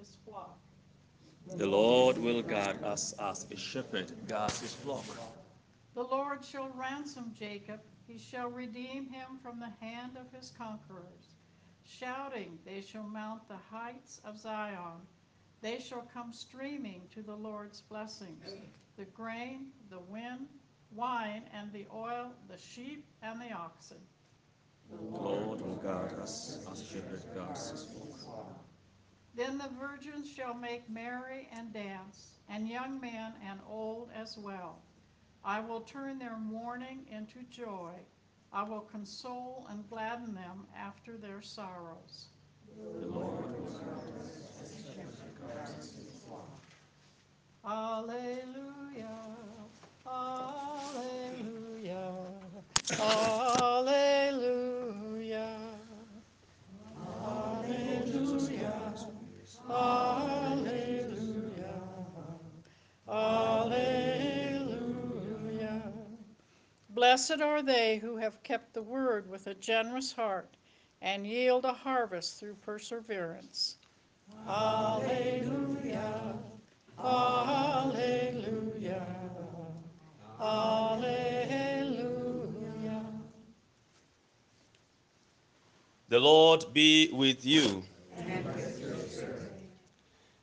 his flock. The Lord will guard us as a shepherd guards his flock. The Lord shall ransom Jacob, he shall redeem him from the hand of his conquerors. Shouting, they shall mount the heights of Zion. They shall come streaming to the Lord's blessings the grain, the wind, wine, and the oil, the sheep, and the oxen. The Lord will guard us as a shepherd guards his flock. Then the virgins shall make merry and dance, and young men and old as well. I will turn their mourning into joy. I will console and gladden them after their sorrows. The Lord. Alleluia, Alleluia, Alleluia, Alleluia, Alleluia. Blessed are they who have kept the word with a generous heart and yield a harvest through perseverance. Alleluia. Alleluia. Alleluia. The Lord be with you.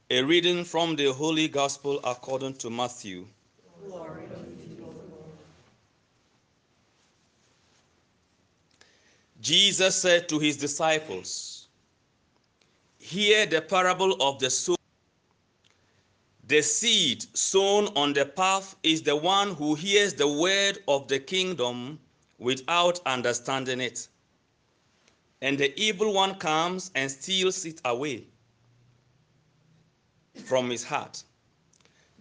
A reading from the Holy Gospel according to Matthew. Jesus said to his disciples, Hear the parable of the sower. The seed sown on the path is the one who hears the word of the kingdom without understanding it. And the evil one comes and steals it away from his heart.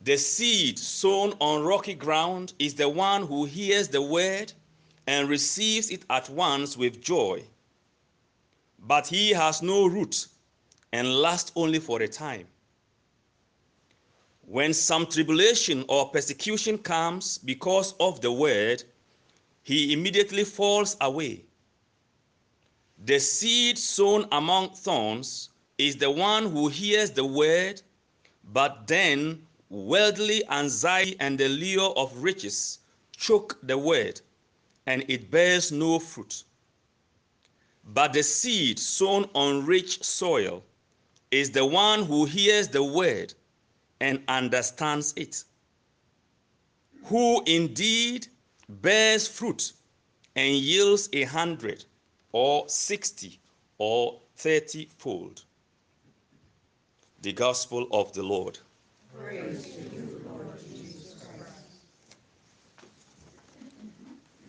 The seed sown on rocky ground is the one who hears the word and receives it at once with joy. But he has no root and lasts only for a time. When some tribulation or persecution comes because of the word, he immediately falls away. The seed sown among thorns is the one who hears the word, but then worldly anxiety and the lure of riches choke the word, and it bears no fruit. But the seed sown on rich soil is the one who hears the word and understands it, who indeed bears fruit and yields a hundred or sixty or thirty fold. The Gospel of the Lord.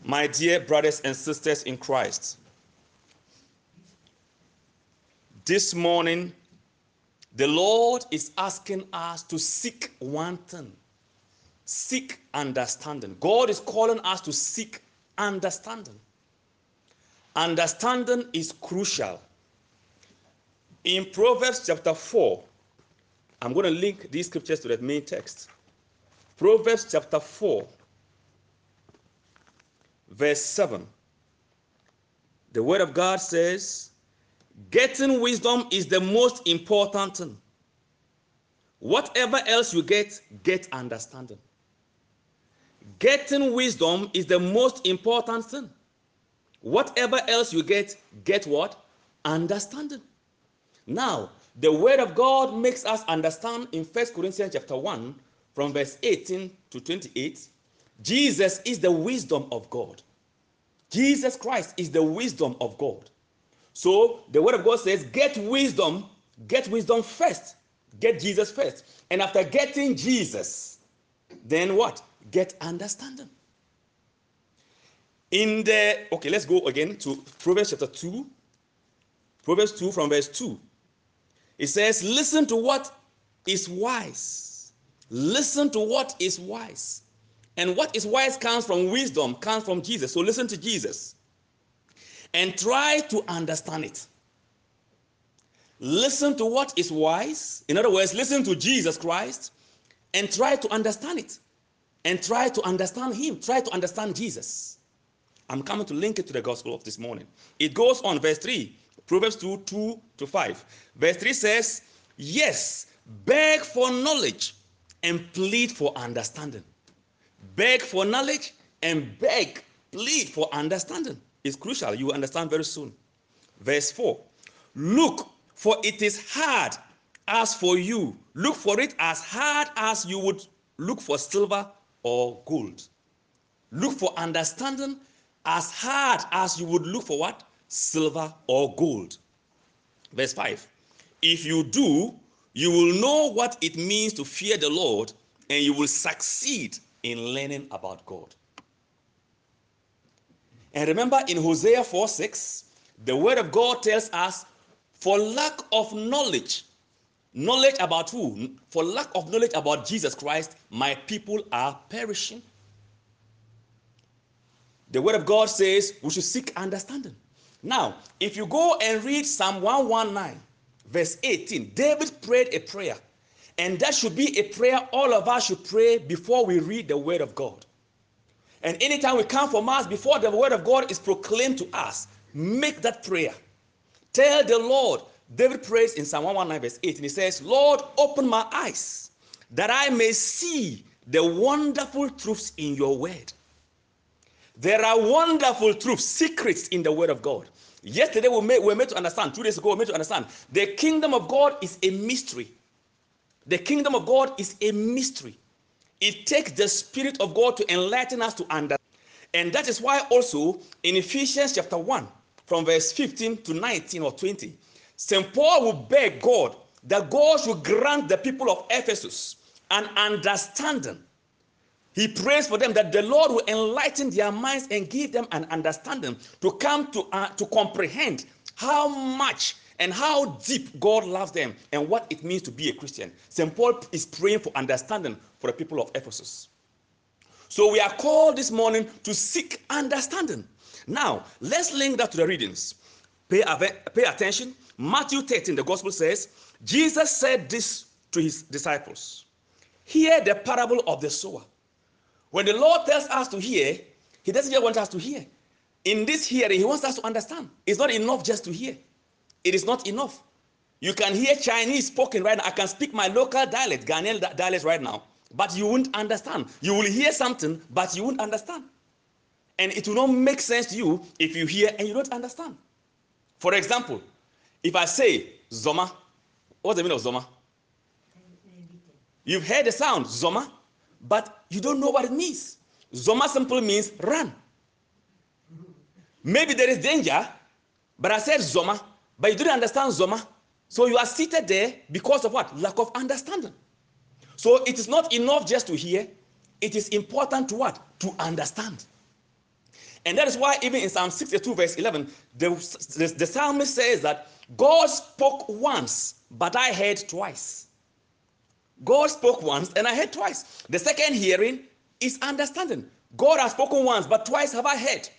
My dear brothers and sisters in Christ, this morning the Lord is asking us to seek one thing seek understanding. God is calling us to seek understanding. Understanding is crucial. In Proverbs chapter 4, I'm going to link these scriptures to the main text. Proverbs chapter 4, verse 7. The word of God says, Getting wisdom is the most important thing. Whatever else you get, get understanding. Getting wisdom is the most important thing. Whatever else you get, get what? Understanding. Now, the word of God makes us understand in First Corinthians chapter 1, from verse 18 to 28, Jesus is the wisdom of God. Jesus Christ is the wisdom of God. So the word of God says, get wisdom, get wisdom first. Get Jesus first. And after getting Jesus, then what? Get understanding. In the, okay, let's go again to Proverbs chapter 2. Proverbs 2 from verse 2. It says, Listen to what is wise. Listen to what is wise. And what is wise comes from wisdom, comes from Jesus. So listen to Jesus and try to understand it. Listen to what is wise. In other words, listen to Jesus Christ and try to understand it. And try to understand Him. Try to understand Jesus. I'm coming to link it to the gospel of this morning. It goes on, verse 3, Proverbs 2 2 to 5. Verse 3 says, Yes, beg for knowledge and plead for understanding. Beg for knowledge and beg, plead for understanding. It's crucial. You understand very soon. Verse 4 Look, for it is hard as for you. Look for it as hard as you would look for silver or gold. Look for understanding as hard as you would look for what? Silver or gold. Verse 5 If you do, you will know what it means to fear the Lord and you will succeed in learning about God. And remember in Hosea 4 6, the word of God tells us, for lack of knowledge, knowledge about who? For lack of knowledge about Jesus Christ, my people are perishing. The word of God says we should seek understanding. Now, if you go and read Psalm 119, verse 18, David prayed a prayer. And that should be a prayer all of us should pray before we read the word of God. And anytime we come for Mass, before the word of God is proclaimed to us, make that prayer. Tell the Lord, David prays in Psalm 119, verse 18, he says, Lord, open my eyes that I may see the wonderful truths in your word. There are wonderful truths, secrets in the word of God. Yesterday we, made, we were made to understand, two days ago we were made to understand, the kingdom of God is a mystery. The kingdom of God is a mystery. It takes the Spirit of God to enlighten us to understand. And that is why also in Ephesians chapter 1, from verse 15 to 19 or 20, St. Paul will beg God that God should grant the people of Ephesus an understanding. He prays for them that the Lord will enlighten their minds and give them an understanding to come to, uh, to comprehend how much and how deep God loves them and what it means to be a Christian. St. Paul is praying for understanding for the people of Ephesus. So we are called this morning to seek understanding. Now, let's link that to the readings. Pay, pay attention. Matthew 13, the gospel says, Jesus said this to his disciples Hear the parable of the sower. When the Lord tells us to hear, He doesn't just want us to hear. In this hearing, He wants us to understand. It's not enough just to hear, it is not enough. You can hear Chinese spoken right now. I can speak my local dialect, Ghanaian dialect right now, but you won't understand. You will hear something, but you won't understand. And it will not make sense to you if you hear and you don't understand. For example, if I say Zoma, what's the meaning of Zoma? You've heard the sound Zoma, but you don't know what it means. Zoma simply means run. Maybe there is danger, but I said Zoma, but you didn't understand Zoma. So you are seated there because of what? Lack of understanding. So it is not enough just to hear, it is important to what? To understand. And that is why, even in Psalm 62, verse 11, the, the, the psalmist says that God spoke once, but I heard twice. God spoke once and I heard twice. The second hearing is understanding. God has spoken once, but twice have I heard.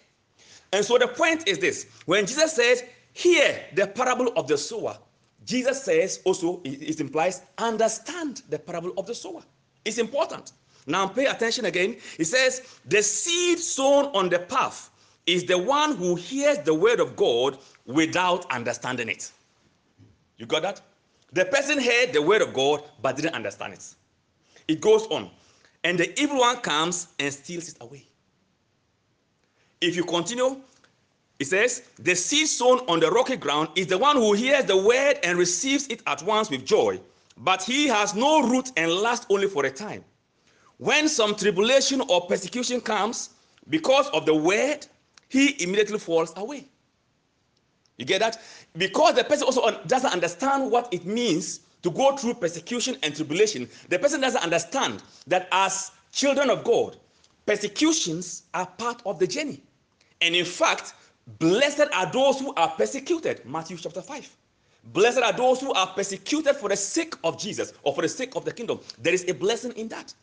And so the point is this when Jesus says, Hear the parable of the sower, Jesus says also, it implies, understand the parable of the sower. It's important. Now pay attention again. He says, The seed sown on the path is the one who hears the word of God without understanding it. You got that? The person heard the word of God but didn't understand it. It goes on. And the evil one comes and steals it away. If you continue, it says, The seed sown on the rocky ground is the one who hears the word and receives it at once with joy, but he has no root and lasts only for a time. When some tribulation or persecution comes because of the word, he immediately falls away. You get that? Because the person also doesn't understand what it means to go through persecution and tribulation, the person doesn't understand that as children of God, persecutions are part of the journey. And in fact, blessed are those who are persecuted. Matthew chapter 5. Blessed are those who are persecuted for the sake of Jesus or for the sake of the kingdom. There is a blessing in that.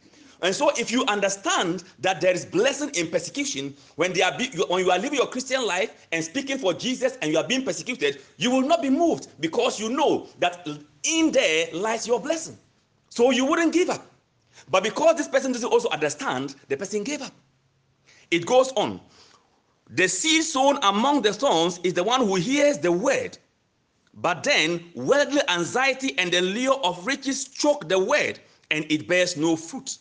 And so, if you understand that there is blessing in persecution, when they are be, when you are living your Christian life and speaking for Jesus and you are being persecuted, you will not be moved because you know that in there lies your blessing. So you wouldn't give up. But because this person doesn't also understand, the person gave up. It goes on. The seed sown among the thorns is the one who hears the word, But then worldly anxiety and the lure of riches choke the word, and it bears no fruit.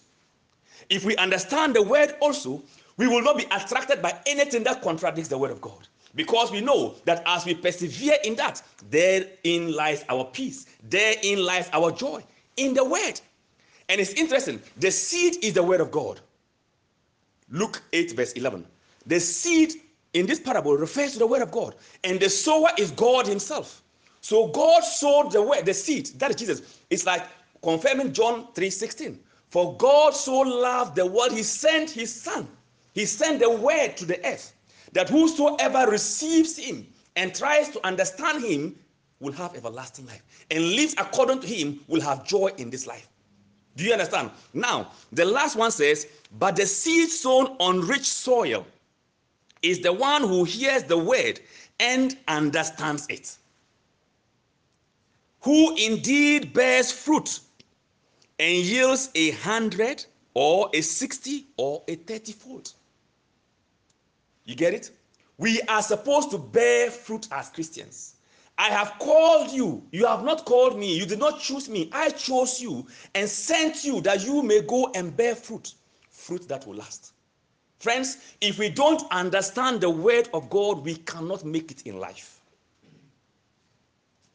If we understand the word also, we will not be attracted by anything that contradicts the word of God. Because we know that as we persevere in that, therein lies our peace, therein lies our joy in the word. And it's interesting, the seed is the word of God. Luke 8, verse 11. The seed in this parable refers to the word of God, and the sower is God Himself. So God sowed the word, the seed, that is Jesus. It's like confirming John 3 16. For God so loved the world, He sent His Son. He sent the word to the earth that whosoever receives Him and tries to understand Him will have everlasting life and lives according to Him will have joy in this life. Do you understand? Now, the last one says, But the seed sown on rich soil is the one who hears the word and understands it. Who indeed bears fruit and yields a hundred or a sixty or a thirty fold. You get it? We are supposed to bear fruit as Christians. I have called you. You have not called me. You did not choose me. I chose you and sent you that you may go and bear fruit, fruit that will last. Friends, if we don't understand the word of God, we cannot make it in life.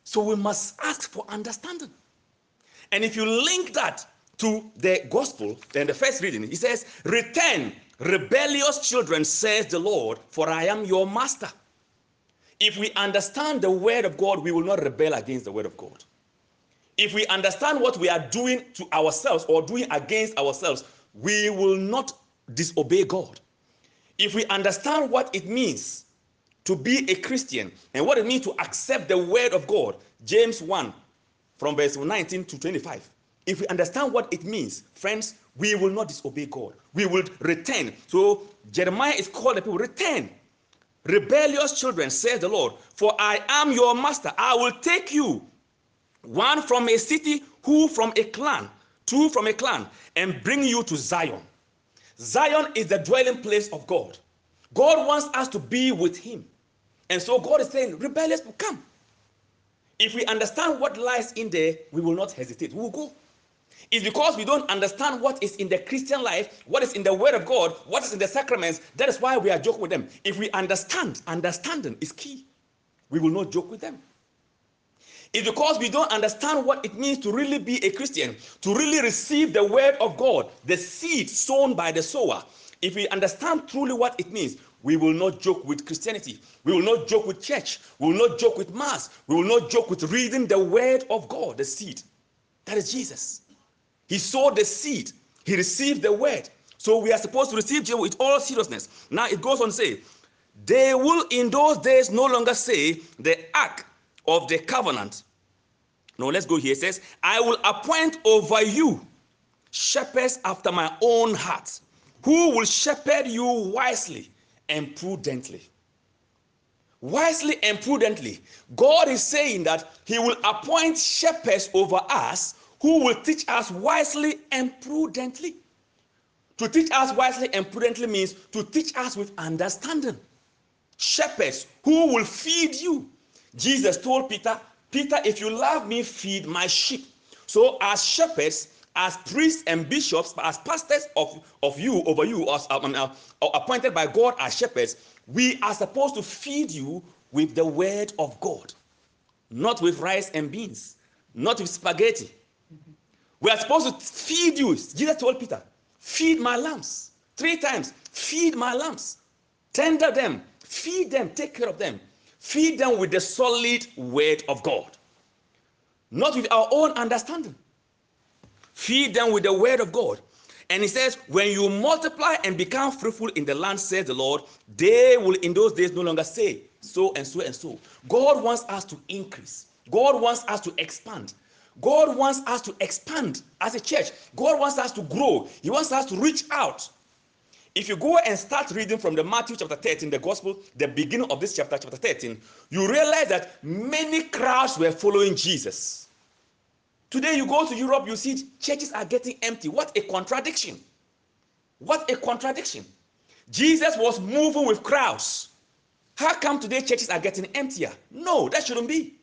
So we must ask for understanding. And if you link that to the gospel, then the first reading, he says, Return, rebellious children, says the Lord, for I am your master. If we understand the word of God, we will not rebel against the word of God. If we understand what we are doing to ourselves or doing against ourselves, we will not disobey God. If we understand what it means to be a Christian and what it means to accept the word of God, James 1 from verse 19 to 25. If we understand what it means, friends, we will not disobey God. We will return. So Jeremiah is called the people, return. Rebellious children, says the Lord, for I am your master. I will take you, one from a city, who from a clan, two from a clan, and bring you to Zion. Zion is the dwelling place of God. God wants us to be with Him. And so God is saying, rebellious, come. If we understand what lies in there, we will not hesitate. We will go. It's because we don't understand what is in the Christian life, what is in the Word of God, what is in the sacraments. That is why we are joking with them. If we understand, understanding is key. We will not joke with them. It's because we don't understand what it means to really be a Christian, to really receive the Word of God, the seed sown by the sower. If we understand truly what it means, we will not joke with Christianity. We will not joke with church. We will not joke with Mass. We will not joke with reading the Word of God, the seed. That is Jesus. He sowed the seed, he received the Word. So we are supposed to receive Jesus with all seriousness. Now it goes on to say, they will in those days no longer say the ark of the covenant. No, let's go here. It says, I will appoint over you shepherds after my own heart, who will shepherd you wisely and prudently. Wisely and prudently. God is saying that He will appoint shepherds over us who will teach us wisely and prudently. To teach us wisely and prudently means to teach us with understanding. Shepherds who will feed you. Jesus told Peter, Peter, if you love me, feed my sheep. So, as shepherds, as priests and bishops, as pastors of, of you, over you, as um, uh, appointed by God as shepherds, we are supposed to feed you with the word of God, not with rice and beans, not with spaghetti. We are supposed to feed you. Jesus told Peter, Feed my lambs. Three times, feed my lambs. Tender them, feed them, take care of them. Feed them with the solid word of God, not with our own understanding. Feed them with the word of God. And he says, When you multiply and become fruitful in the land, says the Lord, they will in those days no longer say so and so and so. God wants us to increase, God wants us to expand. God wants us to expand as a church. God wants us to grow. He wants us to reach out. If you go and start reading from the Matthew chapter 13, the gospel, the beginning of this chapter, chapter 13, you realize that many crowds were following Jesus. Today, you go to Europe, you see churches are getting empty. What a contradiction! What a contradiction. Jesus was moving with crowds. How come today churches are getting emptier? No, that shouldn't be.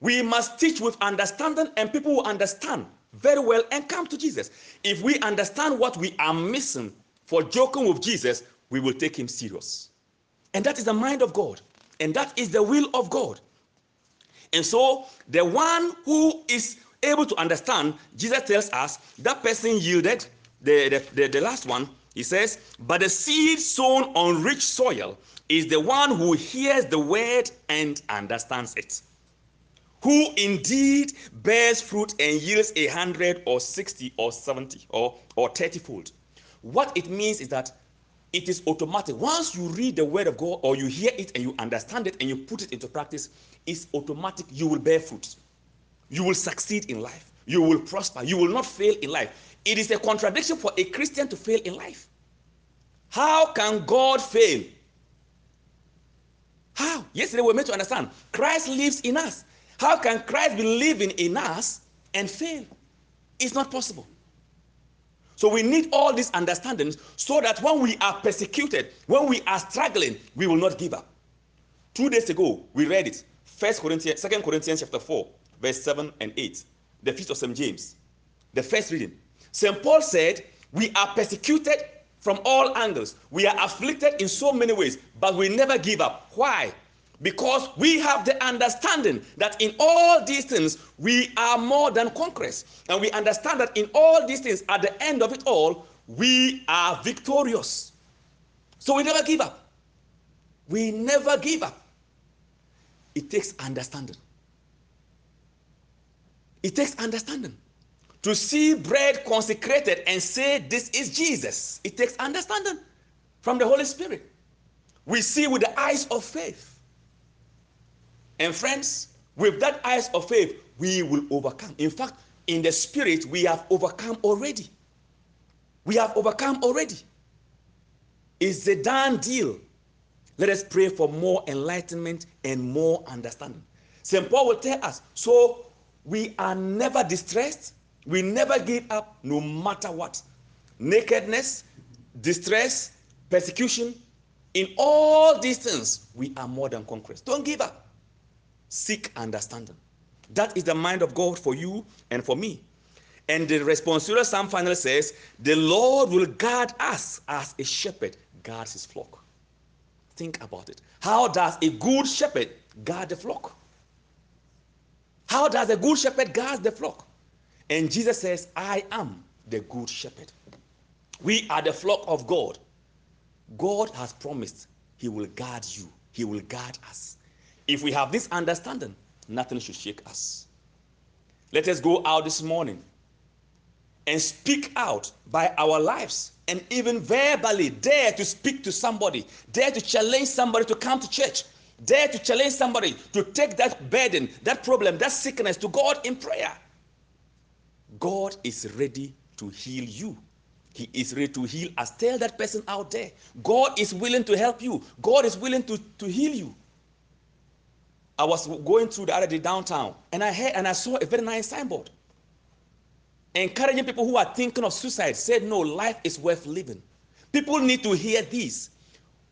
We must teach with understanding, and people will understand very well and come to Jesus. If we understand what we are missing for joking with Jesus, we will take him serious. And that is the mind of God, and that is the will of God. And so, the one who is able to understand, Jesus tells us that person yielded, the, the, the, the last one, he says, But the seed sown on rich soil is the one who hears the word and understands it. Who indeed bears fruit and yields a hundred or sixty or seventy or, or thirty fold. What it means is that it is automatic. Once you read the word of God or you hear it and you understand it and you put it into practice, it's automatic. You will bear fruit. You will succeed in life. You will prosper. You will not fail in life. It is a contradiction for a Christian to fail in life. How can God fail? How? Yesterday we were meant to understand Christ lives in us. How can Christ be living in us and fail? It's not possible. So we need all these understandings so that when we are persecuted, when we are struggling, we will not give up. Two days ago, we read it. First Corinthians, Second Corinthians chapter 4, verse 7 and 8. The feast of St. James. The first reading. St. Paul said, We are persecuted from all angles. We are afflicted in so many ways, but we never give up. Why? Because we have the understanding that in all these things we are more than conquerors. And we understand that in all these things, at the end of it all, we are victorious. So we never give up. We never give up. It takes understanding. It takes understanding. To see bread consecrated and say, This is Jesus, it takes understanding from the Holy Spirit. We see with the eyes of faith. And friends, with that eyes of faith, we will overcome. In fact, in the spirit, we have overcome already. We have overcome already. It's a done deal. Let us pray for more enlightenment and more understanding. St. Paul will tell us so we are never distressed, we never give up, no matter what. Nakedness, distress, persecution, in all these things, we are more than conquerors. Don't give up seek understanding. That is the mind of God for you and for me. And the responsorial psalm finally says, The Lord will guard us as a shepherd guards his flock. Think about it. How does a good shepherd guard the flock? How does a good shepherd guard the flock? And Jesus says, I am the good shepherd. We are the flock of God. God has promised he will guard you, he will guard us. If we have this understanding, nothing should shake us. Let us go out this morning and speak out by our lives and even verbally dare to speak to somebody, dare to challenge somebody to come to church, dare to challenge somebody to take that burden, that problem, that sickness to God in prayer. God is ready to heal you. He is ready to heal us. Tell that person out there. God is willing to help you. God is willing to, to heal you. I was going through the other day downtown and I heard and I saw a very nice signboard. Encouraging people who are thinking of suicide said no life is worth living. People need to hear this.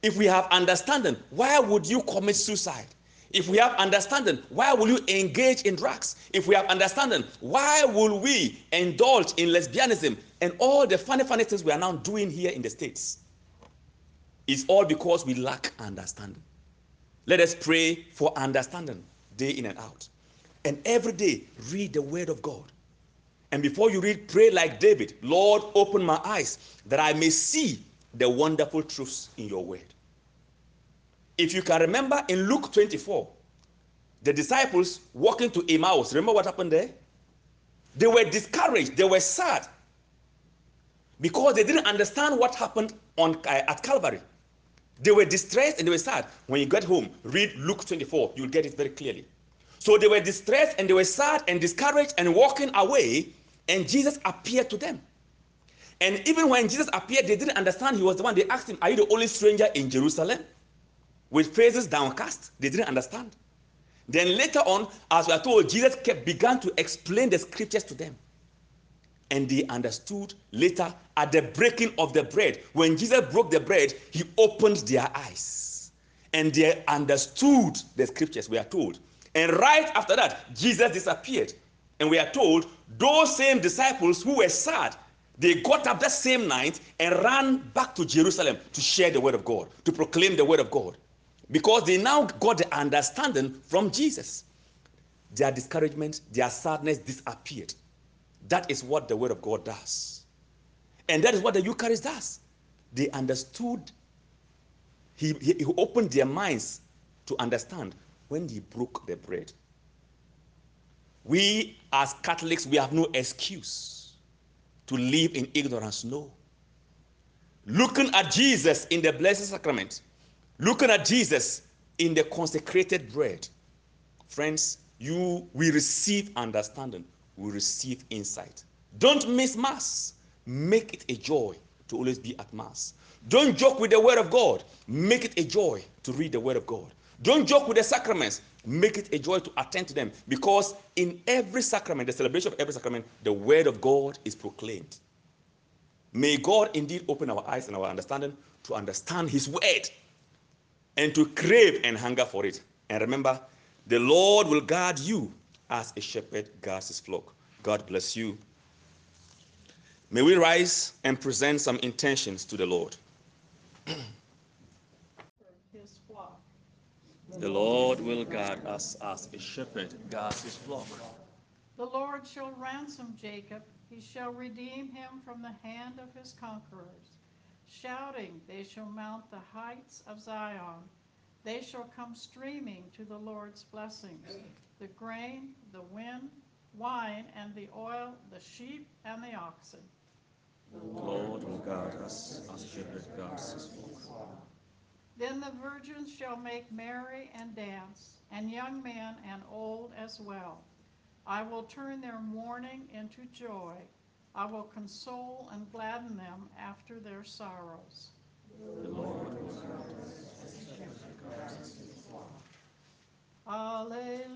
If we have understanding why would you commit suicide? If we have understanding why will you engage in drugs? If we have understanding why will we indulge in lesbianism and all the funny funny things we are now doing here in the states? It's all because we lack understanding let us pray for understanding day in and out. And every day, read the word of God. And before you read, pray like David Lord, open my eyes that I may see the wonderful truths in your word. If you can remember in Luke 24, the disciples walking to Emmaus, remember what happened there? They were discouraged, they were sad because they didn't understand what happened on, uh, at Calvary. They were distressed and they were sad. When you get home, read Luke 24, you'll get it very clearly. So they were distressed and they were sad and discouraged and walking away, and Jesus appeared to them. And even when Jesus appeared, they didn't understand he was the one. They asked him, Are you the only stranger in Jerusalem? With faces downcast. They didn't understand. Then later on, as we are told, Jesus kept, began to explain the scriptures to them and they understood later at the breaking of the bread. When Jesus broke the bread, he opened their eyes and they understood the scriptures, we are told. And right after that, Jesus disappeared. And we are told those same disciples who were sad, they got up that same night and ran back to Jerusalem to share the word of God, to proclaim the word of God. Because they now got the understanding from Jesus. Their discouragement, their sadness disappeared. That is what the word of God does. And that is what the Eucharist does. They understood, he, he, he opened their minds to understand when he broke the bread. We as Catholics, we have no excuse to live in ignorance. No. Looking at Jesus in the Blessed Sacrament, looking at Jesus in the consecrated bread, friends, you we receive understanding, we receive insight. Don't miss Mass. Make it a joy to always be at Mass. Don't joke with the Word of God. Make it a joy to read the Word of God. Don't joke with the sacraments. Make it a joy to attend to them because in every sacrament, the celebration of every sacrament, the Word of God is proclaimed. May God indeed open our eyes and our understanding to understand His Word and to crave and hunger for it. And remember, the Lord will guard you as a shepherd guards his flock. God bless you. May we rise and present some intentions to the Lord. The Lord will guard us as a shepherd guards his flock. The Lord shall ransom Jacob, he shall redeem him from the hand of his conquerors. Shouting, they shall mount the heights of Zion. They shall come streaming to the Lord's blessings the grain, the wind, wine, and the oil, the sheep, and the oxen. The Lord will guard us as shepherd guards his flock. Then the virgins shall make merry and dance, and young men and old as well. I will turn their mourning into joy. I will console and gladden them after their sorrows. The Lord will guard us as shepherd guards his. Alleluia.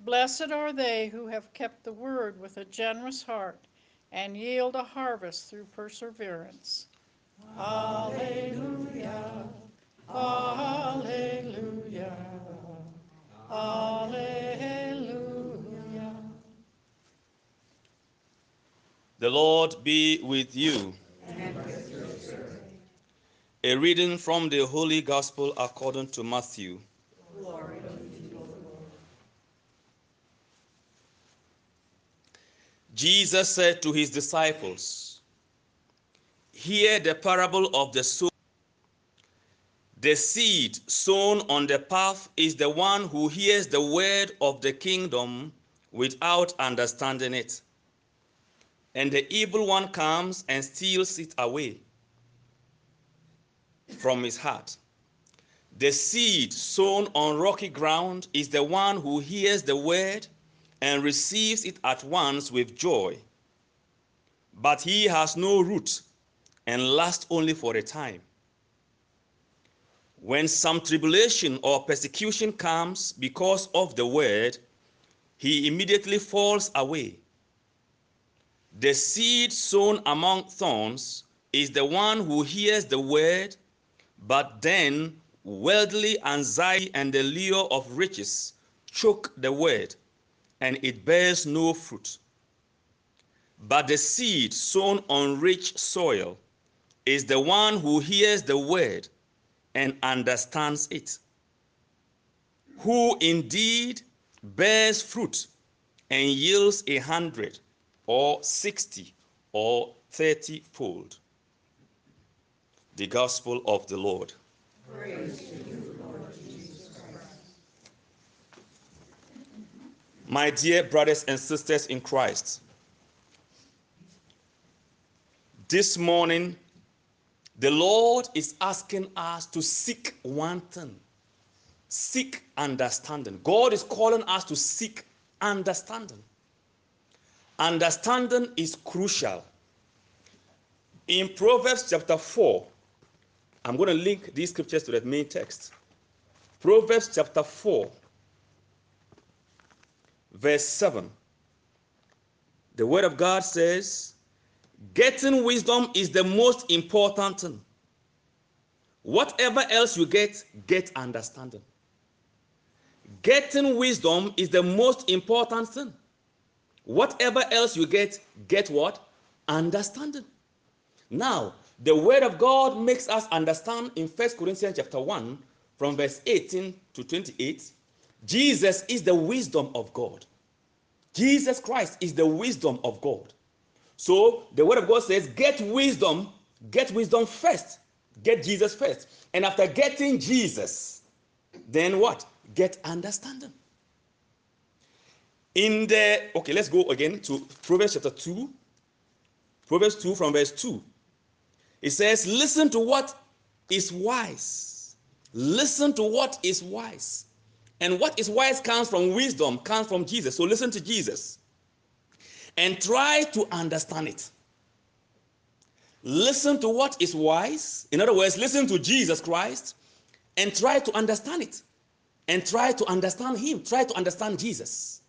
Blessed are they who have kept the word with a generous heart and yield a harvest through perseverance. Alleluia. The Lord be with you. A reading from the Holy Gospel according to Matthew. Jesus said to his disciples, Hear the parable of the sower. The seed sown on the path is the one who hears the word of the kingdom without understanding it. And the evil one comes and steals it away from his heart. The seed sown on rocky ground is the one who hears the word and receives it at once with joy. But he has no root and lasts only for a time. When some tribulation or persecution comes because of the word, he immediately falls away. The seed sown among thorns is the one who hears the word, but then worldly anxiety and the lure of riches choke the word, and it bears no fruit. But the seed sown on rich soil is the one who hears the word and understands it, who indeed bears fruit and yields a hundred or sixty or thirty fold. The Gospel of the Lord. My dear brothers and sisters in Christ, this morning the Lord is asking us to seek one thing seek understanding. God is calling us to seek understanding. Understanding is crucial. In Proverbs chapter 4, I'm going to link these scriptures to the main text. Proverbs chapter 4, verse 7. The word of God says, Getting wisdom is the most important thing. Whatever else you get, get understanding. Getting wisdom is the most important thing. Whatever else you get, get what? Understanding. Now, the word of God makes us understand in First Corinthians chapter 1, from verse 18 to 28, Jesus is the wisdom of God. Jesus Christ is the wisdom of God. So the word of God says, get wisdom, get wisdom first. Get Jesus first. And after getting Jesus, then what? Get understanding. In the, okay, let's go again to Proverbs chapter 2. Proverbs 2 from verse 2. It says, Listen to what is wise. Listen to what is wise. And what is wise comes from wisdom, comes from Jesus. So listen to Jesus and try to understand it. Listen to what is wise. In other words, listen to Jesus Christ and try to understand it. And try to understand Him. Try to understand Jesus.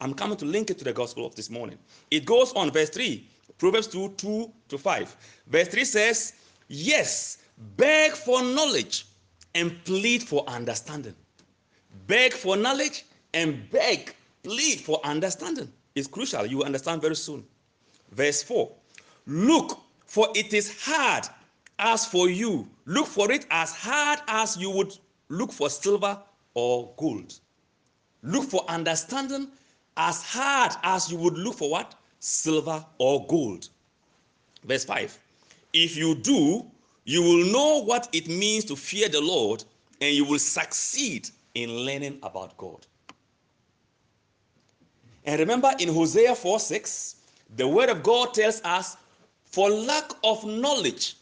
I'm coming to link it to the gospel of this morning. It goes on, verse 3, Proverbs 2 2 to 5. Verse 3 says, Yes, beg for knowledge and plead for understanding. Beg for knowledge and beg, plead for understanding. It's crucial. You will understand very soon. Verse 4 Look, for it is hard as for you. Look for it as hard as you would look for silver or gold. Look for understanding as hard as you would look for what? Silver or gold. Verse 5 If you do, you will know what it means to fear the Lord and you will succeed in learning about God. And remember in Hosea 4 6, the word of God tells us, for lack of knowledge,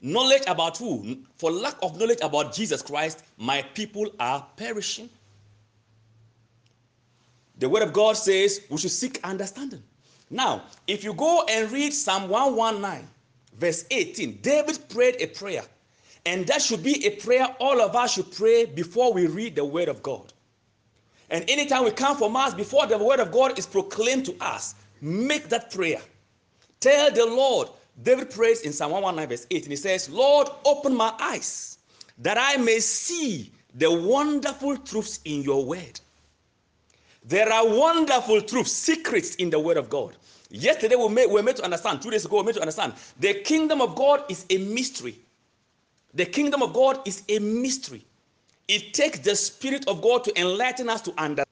knowledge about who? For lack of knowledge about Jesus Christ, my people are perishing. The word of God says we should seek understanding. Now, if you go and read Psalm 119, verse 18, David prayed a prayer. And that should be a prayer all of us should pray before we read the word of God. And anytime we come for Mass, before the word of God is proclaimed to us, make that prayer. Tell the Lord, David prays in Psalm 119, verse 8, and he says, Lord, open my eyes that I may see the wonderful truths in your word. There are wonderful truths, secrets in the word of God. Yesterday we, made, we were made to understand, two days ago we were made to understand, the kingdom of God is a mystery. The kingdom of God is a mystery. It takes the Spirit of God to enlighten us to understand.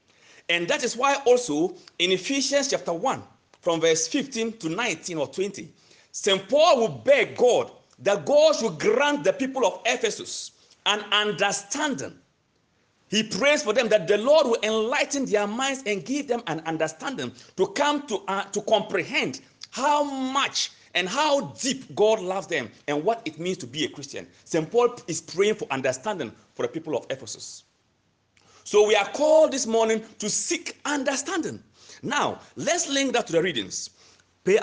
And that is why also in Ephesians chapter 1, from verse 15 to 19 or 20, St. Paul will beg God that God should grant the people of Ephesus an understanding. He prays for them that the Lord will enlighten their minds and give them an understanding to come to, uh, to comprehend how much and how deep God loves them and what it means to be a Christian. St. Paul is praying for understanding for the people of Ephesus. So we are called this morning to seek understanding. Now, let's link that to the readings. Pay,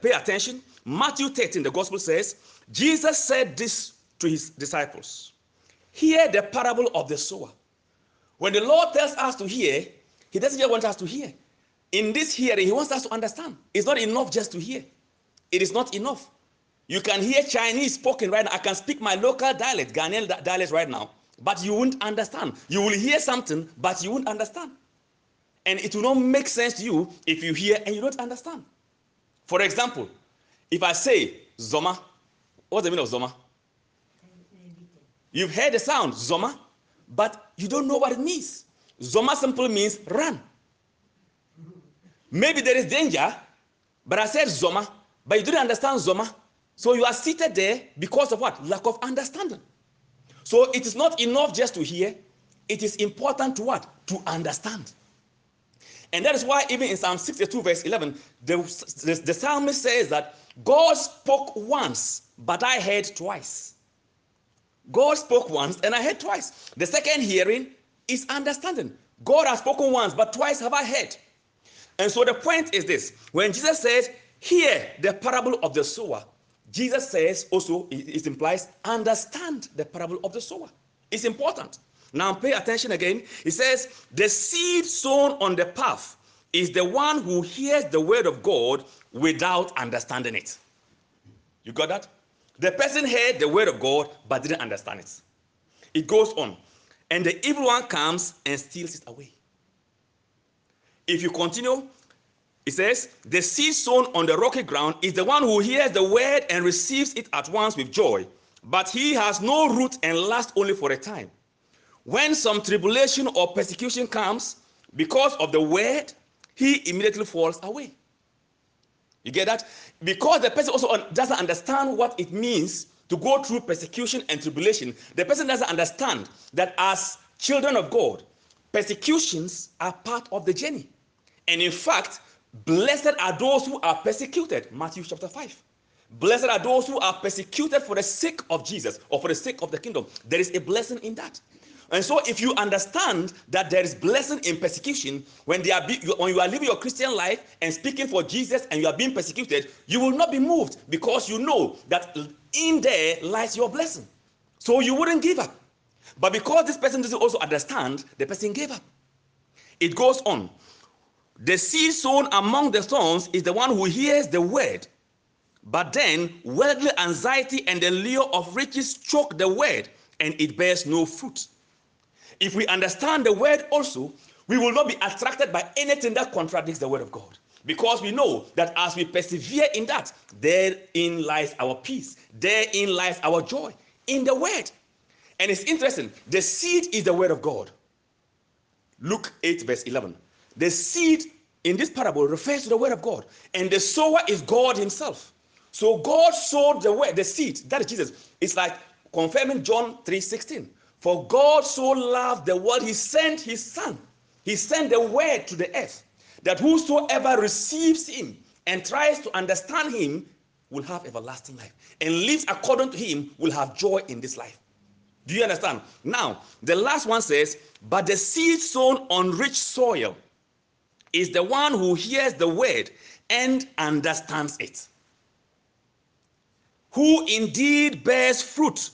pay attention. Matthew 13, the gospel says, Jesus said this to his disciples Hear the parable of the sower. When the Lord tells us to hear, He doesn't just want us to hear. In this hearing, He wants us to understand. It's not enough just to hear it is not enough. You can hear Chinese spoken right now. I can speak my local dialect, Ghanaian dialect right now, but you won't understand. You will hear something, but you won't understand. And it will not make sense to you if you hear and you don't understand. For example, if I say Zoma, what's the meaning of Zoma? You've heard the sound Zoma, but you don't know what it means. Zoma simply means run. Maybe there is danger, but I said Zoma, but you didn't understand Zoma. So you are seated there because of what? Lack of understanding. So it is not enough just to hear. It is important to what? To understand. And that is why even in Psalm 62 verse 11, the, the, the psalmist says that God spoke once, but I heard twice. God spoke once and I heard twice. The second hearing is understanding. God has spoken once, but twice have I heard. And so the point is this when Jesus says, Hear the parable of the sower. Jesus says also, it implies, understand the parable of the sower. It's important. Now pay attention again. He says, The seed sown on the path is the one who hears the word of God without understanding it. You got that? The person heard the word of God but didn't understand it. It goes on. And the evil one comes and steals it away. If you continue, it says, The seed sown on the rocky ground is the one who hears the word and receives it at once with joy, but he has no root and lasts only for a time. When some tribulation or persecution comes because of the word, he immediately falls away. You get that? Because the person also doesn't understand what it means to go through persecution and tribulation, the person doesn't understand that as children of God, persecutions are part of the journey. And in fact, blessed are those who are persecuted. Matthew chapter 5. Blessed are those who are persecuted for the sake of Jesus or for the sake of the kingdom. There is a blessing in that. And so, if you understand that there is blessing in persecution when they are be, when you are living your Christian life and speaking for Jesus and you are being persecuted, you will not be moved because you know that in there lies your blessing. So you wouldn't give up. But because this person doesn't also understand, the person gave up. It goes on. The seed sown among the thorns is the one who hears the word, but then worldly anxiety and the lure of riches choke the word, and it bears no fruit. If we understand the word also, we will not be attracted by anything that contradicts the word of God. Because we know that as we persevere in that, therein lies our peace, therein lies our joy in the word. And it's interesting, the seed is the word of God. Luke 8, verse 11. The seed in this parable refers to the word of God, and the sower is God Himself. So God sowed the word, the seed, that is Jesus. It's like confirming John 3 16. For God so loved the world, He sent His Son. He sent the word to the earth that whosoever receives him and tries to understand him will have everlasting life and lives according to him will have joy in this life. Do you understand? Now, the last one says, But the seed sown on rich soil is the one who hears the word and understands it, who indeed bears fruit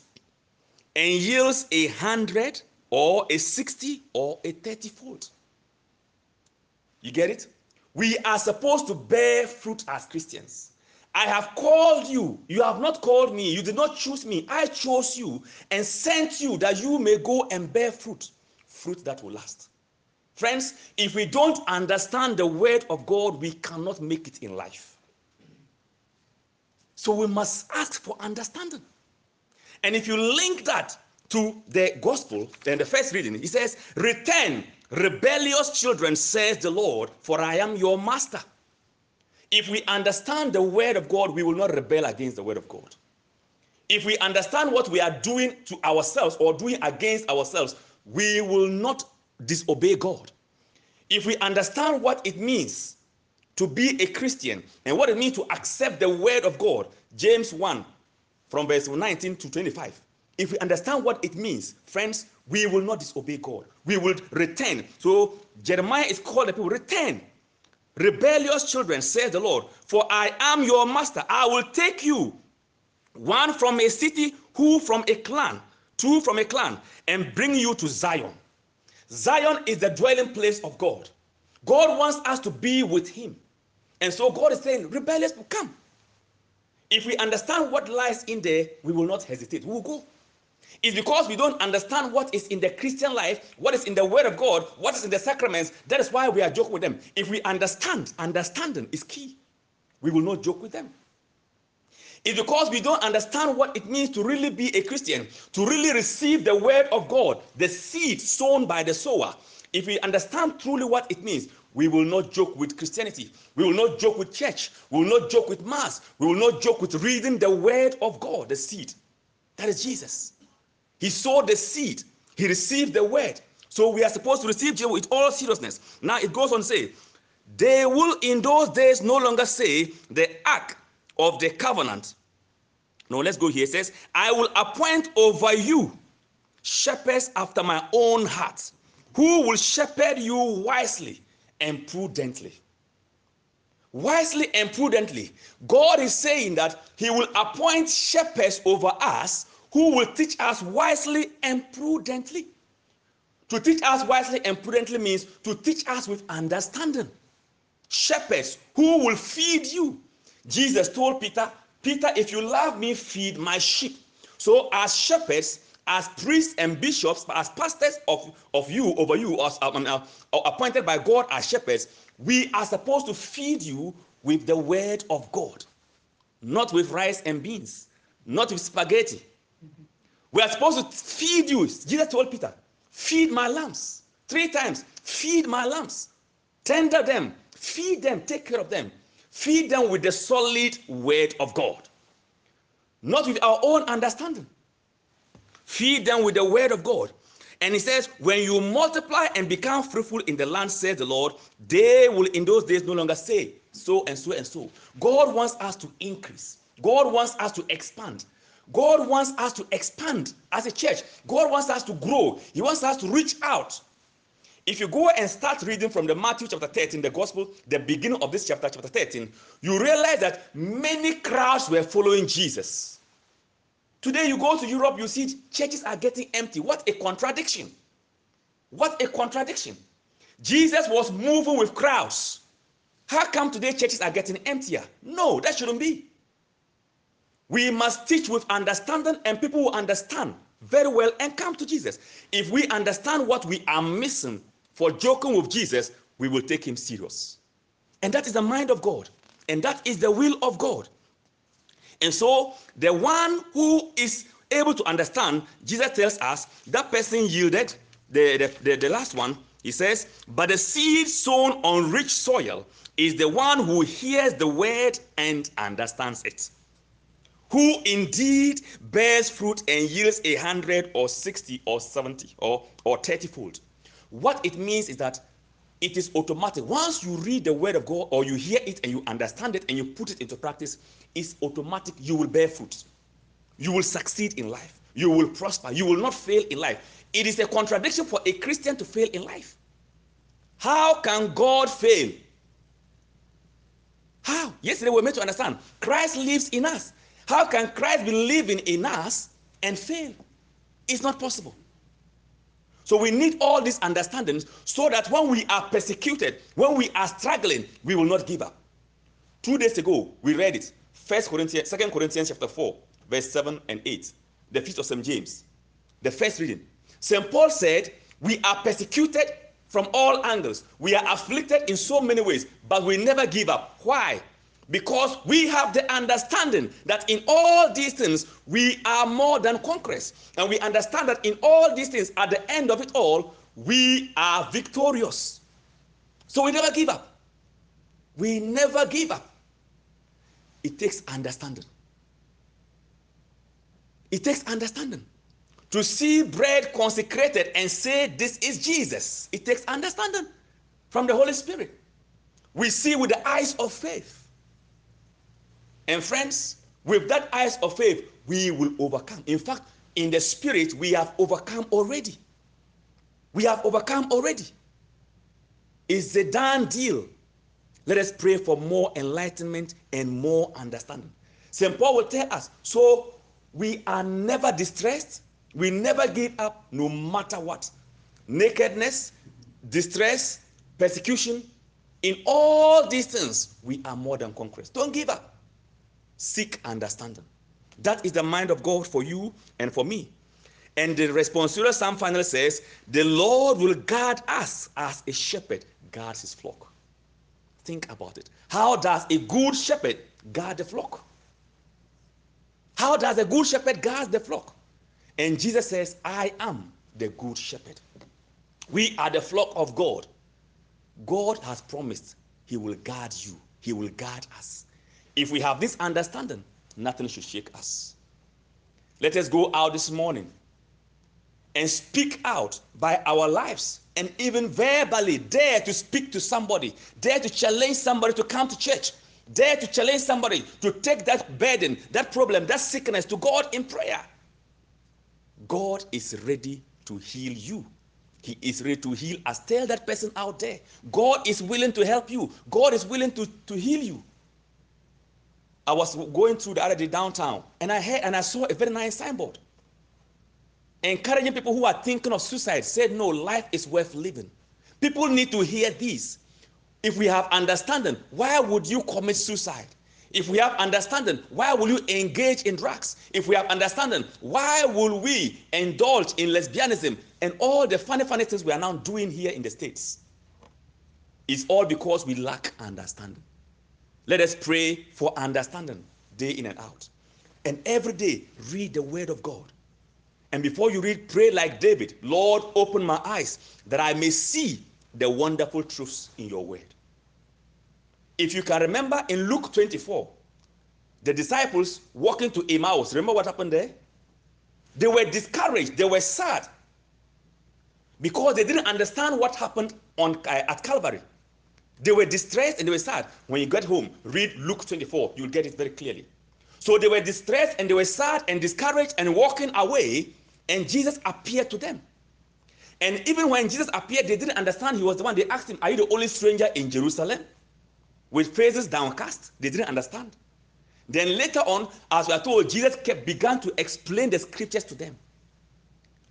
and yields a hundred or a sixty or a thirty fold. You get it? We are supposed to bear fruit as Christians. I have called you. You have not called me. You did not choose me. I chose you and sent you that you may go and bear fruit, fruit that will last. Friends, if we don't understand the word of God, we cannot make it in life. So we must ask for understanding. And if you link that to the gospel, then the first reading, he says, Return Rebellious children, says the Lord, for I am your master. If we understand the word of God, we will not rebel against the word of God. If we understand what we are doing to ourselves or doing against ourselves, we will not disobey God. If we understand what it means to be a Christian and what it means to accept the word of God, James 1 from verse 19 to 25. If we understand what it means, friends, we will not disobey God. We will return. So Jeremiah is called the people, return. Rebellious children, says the Lord, for I am your master. I will take you, one from a city, who from a clan, two from a clan, and bring you to Zion. Zion is the dwelling place of God. God wants us to be with Him. And so God is saying, rebellious, come. If we understand what lies in there, we will not hesitate. We will go. It's because we don't understand what is in the Christian life, what is in the Word of God, what is in the sacraments. That is why we are joking with them. If we understand, understanding is key. We will not joke with them. It's because we don't understand what it means to really be a Christian, to really receive the Word of God, the seed sown by the sower. If we understand truly what it means, we will not joke with Christianity. We will not joke with church. We will not joke with Mass. We will not joke with reading the Word of God, the seed. That is Jesus. He sowed the seed, he received the word. So we are supposed to receive Jesus with all seriousness. Now it goes on to say, they will in those days no longer say the ark of the covenant. No, let's go here. It says, I will appoint over you shepherds after my own heart, who will shepherd you wisely and prudently. Wisely and prudently. God is saying that He will appoint shepherds over us who will teach us wisely and prudently. To teach us wisely and prudently means to teach us with understanding. Shepherds who will feed you. Jesus told Peter, Peter, if you love me, feed my sheep. So, as shepherds, as priests and bishops, as pastors of, of you, over you, as um, uh, appointed by God as shepherds, we are supposed to feed you with the word of God, not with rice and beans, not with spaghetti. We are supposed to feed you. Jesus told Peter, Feed my lambs. Three times. Feed my lambs. Tender them. Feed them. Take care of them. Feed them with the solid word of God, not with our own understanding. Feed them with the word of God. And he says, When you multiply and become fruitful in the land, says the Lord, they will in those days no longer say so and so and so. God wants us to increase, God wants us to expand. God wants us to expand as a church. God wants us to grow. He wants us to reach out. If you go and start reading from the Matthew chapter 13, the gospel, the beginning of this chapter, chapter 13, you realize that many crowds were following Jesus. Today, you go to Europe, you see churches are getting empty. What a contradiction! What a contradiction. Jesus was moving with crowds. How come today churches are getting emptier? No, that shouldn't be. We must teach with understanding, and people will understand very well and come to Jesus. If we understand what we are missing for joking with Jesus, we will take him serious. And that is the mind of God, and that is the will of God. And so, the one who is able to understand, Jesus tells us that person yielded, the, the, the, the last one, he says, But the seed sown on rich soil is the one who hears the word and understands it who indeed bears fruit and yields a hundred or sixty or seventy or, or thirty fold. What it means is that it is automatic. Once you read the word of God or you hear it and you understand it and you put it into practice, it's automatic. You will bear fruit. You will succeed in life. You will prosper. You will not fail in life. It is a contradiction for a Christian to fail in life. How can God fail? How? Yesterday we were meant to understand Christ lives in us. How can Christ be living in us and fail? It's not possible. So we need all these understandings so that when we are persecuted, when we are struggling, we will not give up. Two days ago, we read it. First Corinthians, Second Corinthians chapter 4, verse 7 and 8. The feast of St. James. The first reading. St. Paul said, We are persecuted from all angles. We are afflicted in so many ways, but we never give up. Why? Because we have the understanding that in all these things we are more than conquerors. And we understand that in all these things at the end of it all we are victorious. So we never give up. We never give up. It takes understanding. It takes understanding. To see bread consecrated and say this is jesus it takes understanding from the holy spirit. We see with the eyes of faith and friends, with that eyes of faith, we will overcome. In fact, in the spirit, we have overcome already. We have overcome already. It's a done deal. Let us pray for more enlightenment and more understanding. St. Paul will tell us so we are never distressed, we never give up no matter what. Nakedness, distress, persecution, in all these things, we are more than conquerors. Don't give up seek understanding. That is the mind of God for you and for me. And the responsorial psalm finally says, The Lord will guard us as a shepherd guards his flock. Think about it. How does a good shepherd guard the flock? How does a good shepherd guard the flock? And Jesus says, I am the good shepherd. We are the flock of God. God has promised he will guard you, he will guard us. If we have this understanding, nothing should shake us. Let us go out this morning and speak out by our lives and even verbally dare to speak to somebody, dare to challenge somebody to come to church, dare to challenge somebody to take that burden, that problem, that sickness to God in prayer. God is ready to heal you. He is ready to heal us. Tell that person out there. God is willing to help you. God is willing to, to heal you. I was going through the other day downtown and I heard and I saw a very nice signboard. encouraging people who are thinking of suicide, said, No, life is worth living. People need to hear this. If we have understanding, why would you commit suicide? If we have understanding, why will you engage in drugs? If we have understanding, why will we indulge in lesbianism and all the funny, funny things we are now doing here in the States? It's all because we lack understanding. Let us pray for understanding day in and out. And every day, read the word of God. And before you read, pray like David Lord, open my eyes that I may see the wonderful truths in your word. If you can remember in Luke 24, the disciples walking to Emmaus, remember what happened there? They were discouraged, they were sad because they didn't understand what happened on, uh, at Calvary. They were distressed and they were sad. When you get home, read Luke 24, you'll get it very clearly. So they were distressed and they were sad and discouraged and walking away, and Jesus appeared to them. And even when Jesus appeared, they didn't understand he was the one. They asked him, Are you the only stranger in Jerusalem? With faces downcast. They didn't understand. Then later on, as we are told, Jesus kept, began to explain the scriptures to them.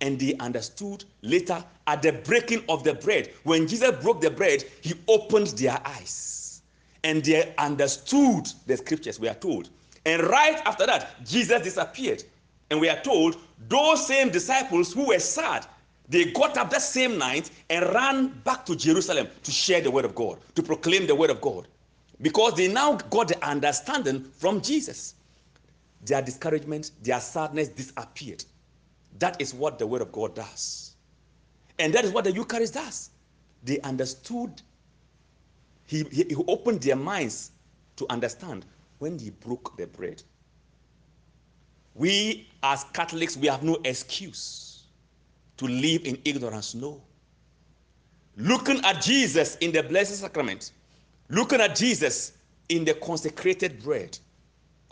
And they understood later at the breaking of the bread. When Jesus broke the bread, he opened their eyes. And they understood the scriptures, we are told. And right after that, Jesus disappeared. And we are told those same disciples who were sad, they got up that same night and ran back to Jerusalem to share the word of God, to proclaim the word of God. Because they now got the understanding from Jesus. Their discouragement, their sadness disappeared. That is what the word of God does. And that is what the Eucharist does. They understood, he, he opened their minds to understand when he broke the bread. We as Catholics, we have no excuse to live in ignorance. No. Looking at Jesus in the Blessed Sacrament, looking at Jesus in the consecrated bread,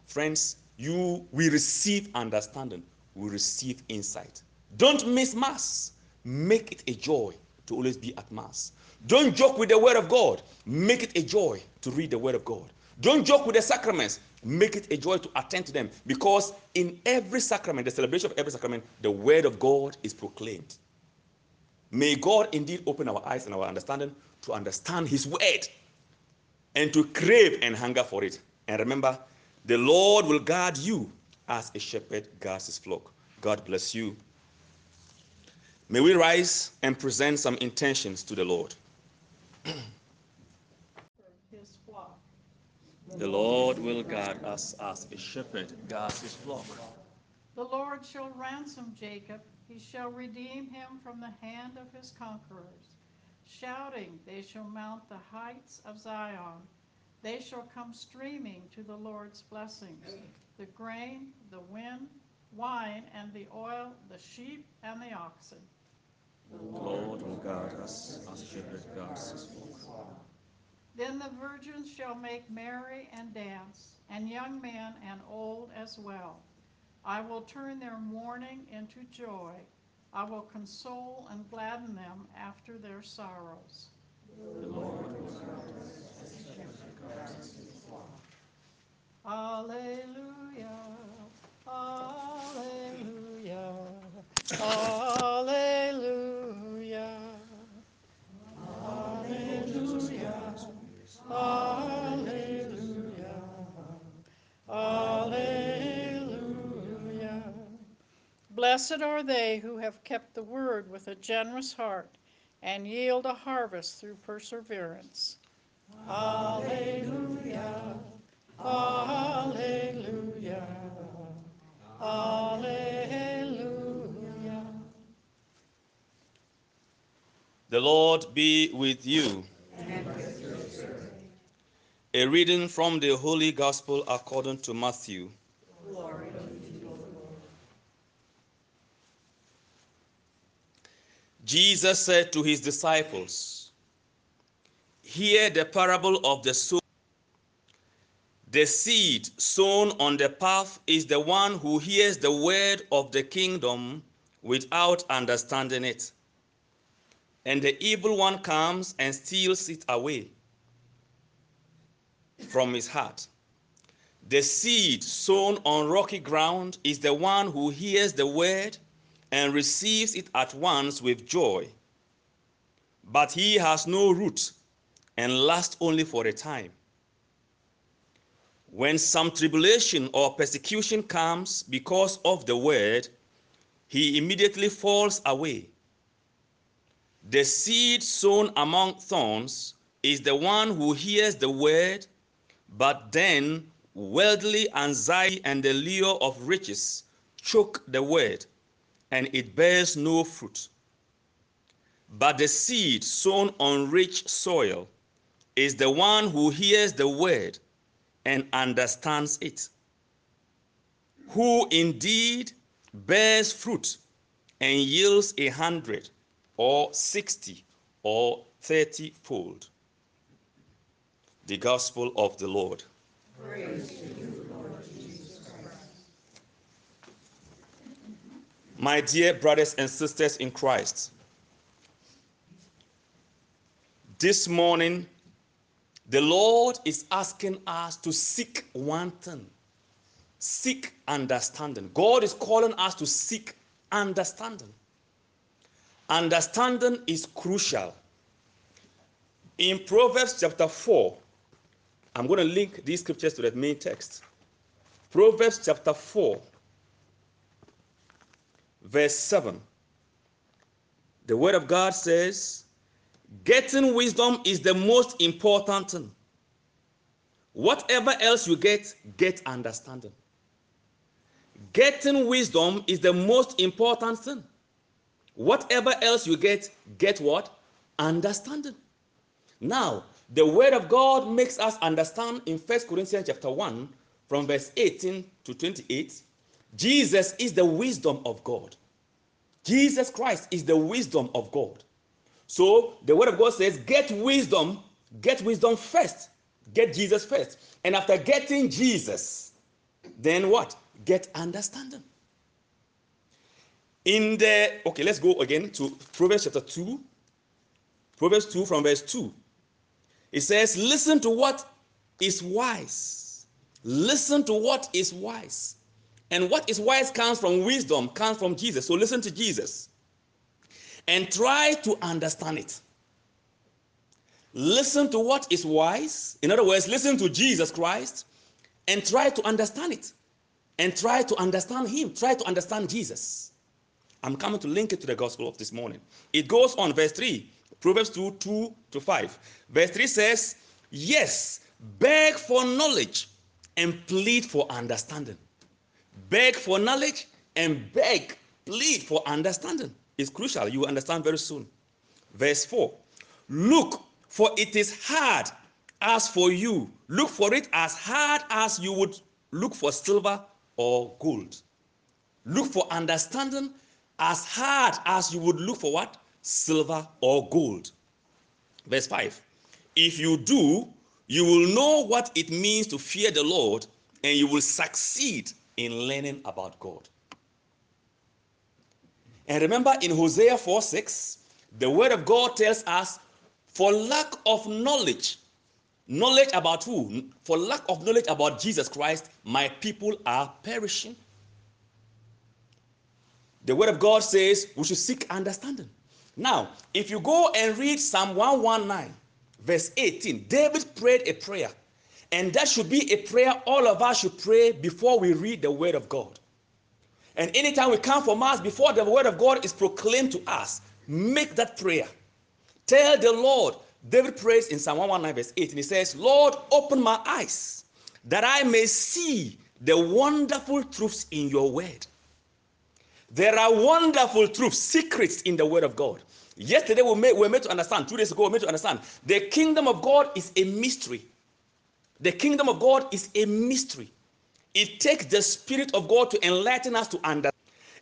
friends, you will receive understanding, we receive insight. Don't miss Mass. Make it a joy to always be at Mass. Don't joke with the Word of God. Make it a joy to read the Word of God. Don't joke with the sacraments. Make it a joy to attend to them because in every sacrament, the celebration of every sacrament, the Word of God is proclaimed. May God indeed open our eyes and our understanding to understand His Word and to crave and hunger for it. And remember, the Lord will guard you as a shepherd guards his flock. God bless you. May we rise and present some intentions to the Lord. The Lord will guard us as a shepherd guards his flock. The Lord shall ransom Jacob, he shall redeem him from the hand of his conquerors. Shouting, they shall mount the heights of Zion. They shall come streaming to the Lord's blessings the grain, the wind, wine, and the oil, the sheep, and the oxen. The Lord will guard us as shepherd guards his flock. Then the virgins shall make merry and dance, and young men and old as well. I will turn their mourning into joy. I will console and gladden them after their sorrows. The Lord will guard us as shepherd guards his flock. Alleluia. Blessed are they who have kept the word with a generous heart and yield a harvest through perseverance. Alleluia. The Lord be with you. A reading from the Holy Gospel according to Matthew. Jesus said to his disciples, Hear the parable of the sower. The seed sown on the path is the one who hears the word of the kingdom without understanding it. And the evil one comes and steals it away from his heart. The seed sown on rocky ground is the one who hears the word and receives it at once with joy. But he has no root and lasts only for a time. When some tribulation or persecution comes because of the word, he immediately falls away. The seed sown among thorns is the one who hears the word, but then worldly anxiety and the lure of riches choke the word, and it bears no fruit. But the seed sown on rich soil is the one who hears the word and understands it, who indeed bears fruit and yields a hundred or sixty or thirty fold. The gospel of the Lord. Lord My dear brothers and sisters in Christ, this morning the Lord is asking us to seek one thing seek understanding. God is calling us to seek understanding. Understanding is crucial. In Proverbs chapter 4, I'm going to link these scriptures to the main text. Proverbs chapter 4, verse 7. The word of God says, Getting wisdom is the most important thing. Whatever else you get, get understanding. Getting wisdom is the most important thing. Whatever else you get, get what? Understanding. Now, the word of God makes us understand in First Corinthians chapter 1, from verse 18 to 28, Jesus is the wisdom of God. Jesus Christ is the wisdom of God. So the word of God says, get wisdom, get wisdom first. Get Jesus first. And after getting Jesus, then what? Get understanding. In the, okay, let's go again to Proverbs chapter 2. Proverbs 2 from verse 2. It says, Listen to what is wise. Listen to what is wise. And what is wise comes from wisdom, comes from Jesus. So listen to Jesus and try to understand it. Listen to what is wise. In other words, listen to Jesus Christ and try to understand it. And try to understand Him. Try to understand Jesus. I'm coming to link it to the gospel of this morning. It goes on, verse 3, Proverbs 2 2 to 5. Verse 3 says, Yes, beg for knowledge and plead for understanding. Beg for knowledge and beg, plead for understanding is crucial. You understand very soon. Verse 4 Look, for it is hard as for you. Look for it as hard as you would look for silver or gold. Look for understanding as hard as you would look for what? Silver or gold. Verse 5 If you do, you will know what it means to fear the Lord and you will succeed in learning about God. And remember in Hosea 4 6, the word of God tells us, for lack of knowledge, knowledge about who? For lack of knowledge about Jesus Christ, my people are perishing. The word of God says we should seek understanding. Now, if you go and read Psalm 119, verse 18, David prayed a prayer. And that should be a prayer all of us should pray before we read the word of God. And anytime we come for Mass, before the word of God is proclaimed to us, make that prayer. Tell the Lord, David prays in Psalm 119, verse 8, and he says, Lord, open my eyes that I may see the wonderful truths in your word. There are wonderful truths, secrets in the word of God. Yesterday we made, we were made to understand, two days ago we were made to understand, the kingdom of God is a mystery. The kingdom of God is a mystery. It takes the Spirit of God to enlighten us to understand.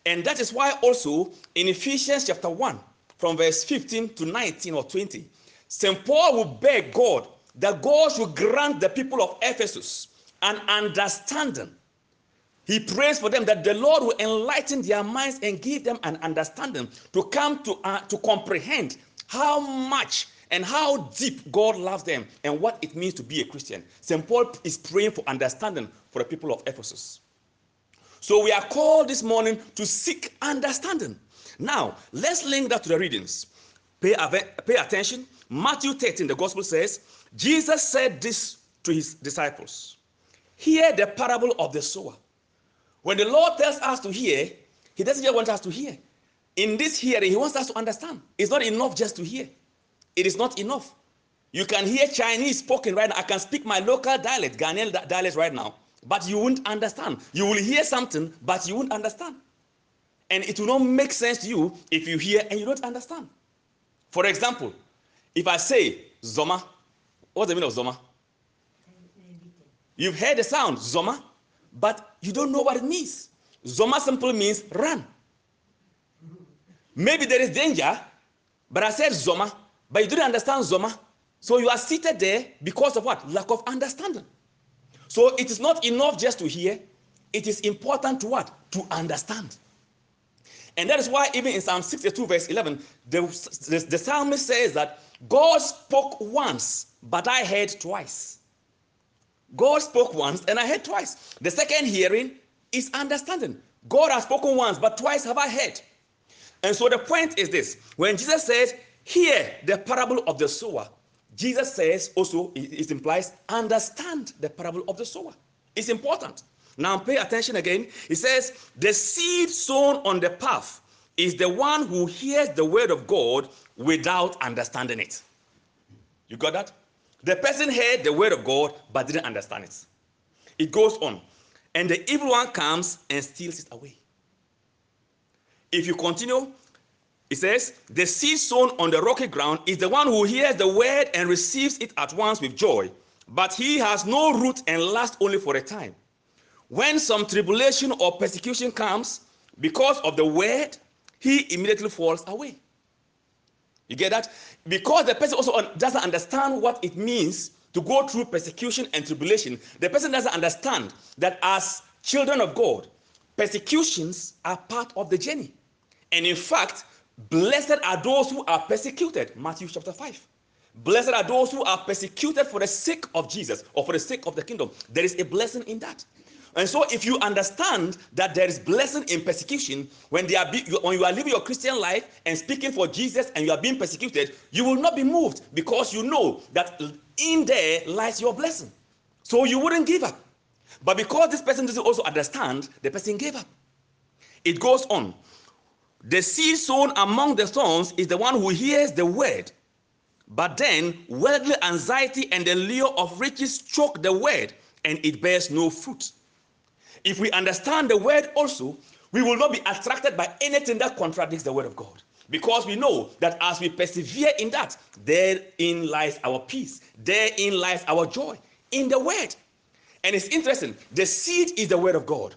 And that is why also in Ephesians chapter 1, from verse 15 to 19 or 20, St. Paul will beg God that God should grant the people of Ephesus an understanding. He prays for them that the Lord will enlighten their minds and give them an understanding to come to, uh, to comprehend how much and how deep God loves them and what it means to be a Christian. St. Paul is praying for understanding for the people of Ephesus. So we are called this morning to seek understanding. Now, let's link that to the readings. Pay, pay attention. Matthew 13, the gospel says, Jesus said this to his disciples Hear the parable of the sower. When the Lord tells us to hear, He doesn't just want us to hear. In this hearing, He wants us to understand. It's not enough just to hear, it is not enough. You can hear Chinese spoken right now. I can speak my local dialect, Ghanaian dialect right now, but you won't understand. You will hear something, but you won't understand. And it will not make sense to you if you hear and you don't understand. For example, if I say Zoma, what's the meaning of Zoma? You've heard the sound Zoma, but you don't know what it means. Zoma simply means run. Maybe there is danger, but I said Zoma, but you didn't understand Zoma. So you are seated there because of what? Lack of understanding. So it is not enough just to hear, it is important to what? To understand. And that is why, even in Psalm 62, verse 11, the, the, the psalmist says that God spoke once, but I heard twice. God spoke once and I heard twice. The second hearing is understanding. God has spoken once, but twice have I heard. And so the point is this when Jesus says, Hear the parable of the sower, Jesus says also, it implies, understand the parable of the sower. It's important. Now pay attention again. He says, The seed sown on the path is the one who hears the word of God without understanding it. You got that? The person heard the word of God but didn't understand it. It goes on. And the evil one comes and steals it away. If you continue, it says, The seed sown on the rocky ground is the one who hears the word and receives it at once with joy, but he has no root and lasts only for a time. When some tribulation or persecution comes because of the word, he immediately falls away. You get that? Because the person also doesn't understand what it means to go through persecution and tribulation, the person doesn't understand that as children of God, persecutions are part of the journey. And in fact, blessed are those who are persecuted. Matthew chapter 5. Blessed are those who are persecuted for the sake of Jesus or for the sake of the kingdom. There is a blessing in that. And so, if you understand that there is blessing in persecution when they are be, when you are living your Christian life and speaking for Jesus and you are being persecuted, you will not be moved because you know that in there lies your blessing. So you wouldn't give up. But because this person doesn't also understand, the person gave up. It goes on. The seed sown among the thorns is the one who hears the word, but then worldly anxiety and the lure of riches choke the word, and it bears no fruit. If we understand the word also, we will not be attracted by anything that contradicts the word of God. Because we know that as we persevere in that, therein lies our peace, therein lies our joy in the word. And it's interesting, the seed is the word of God.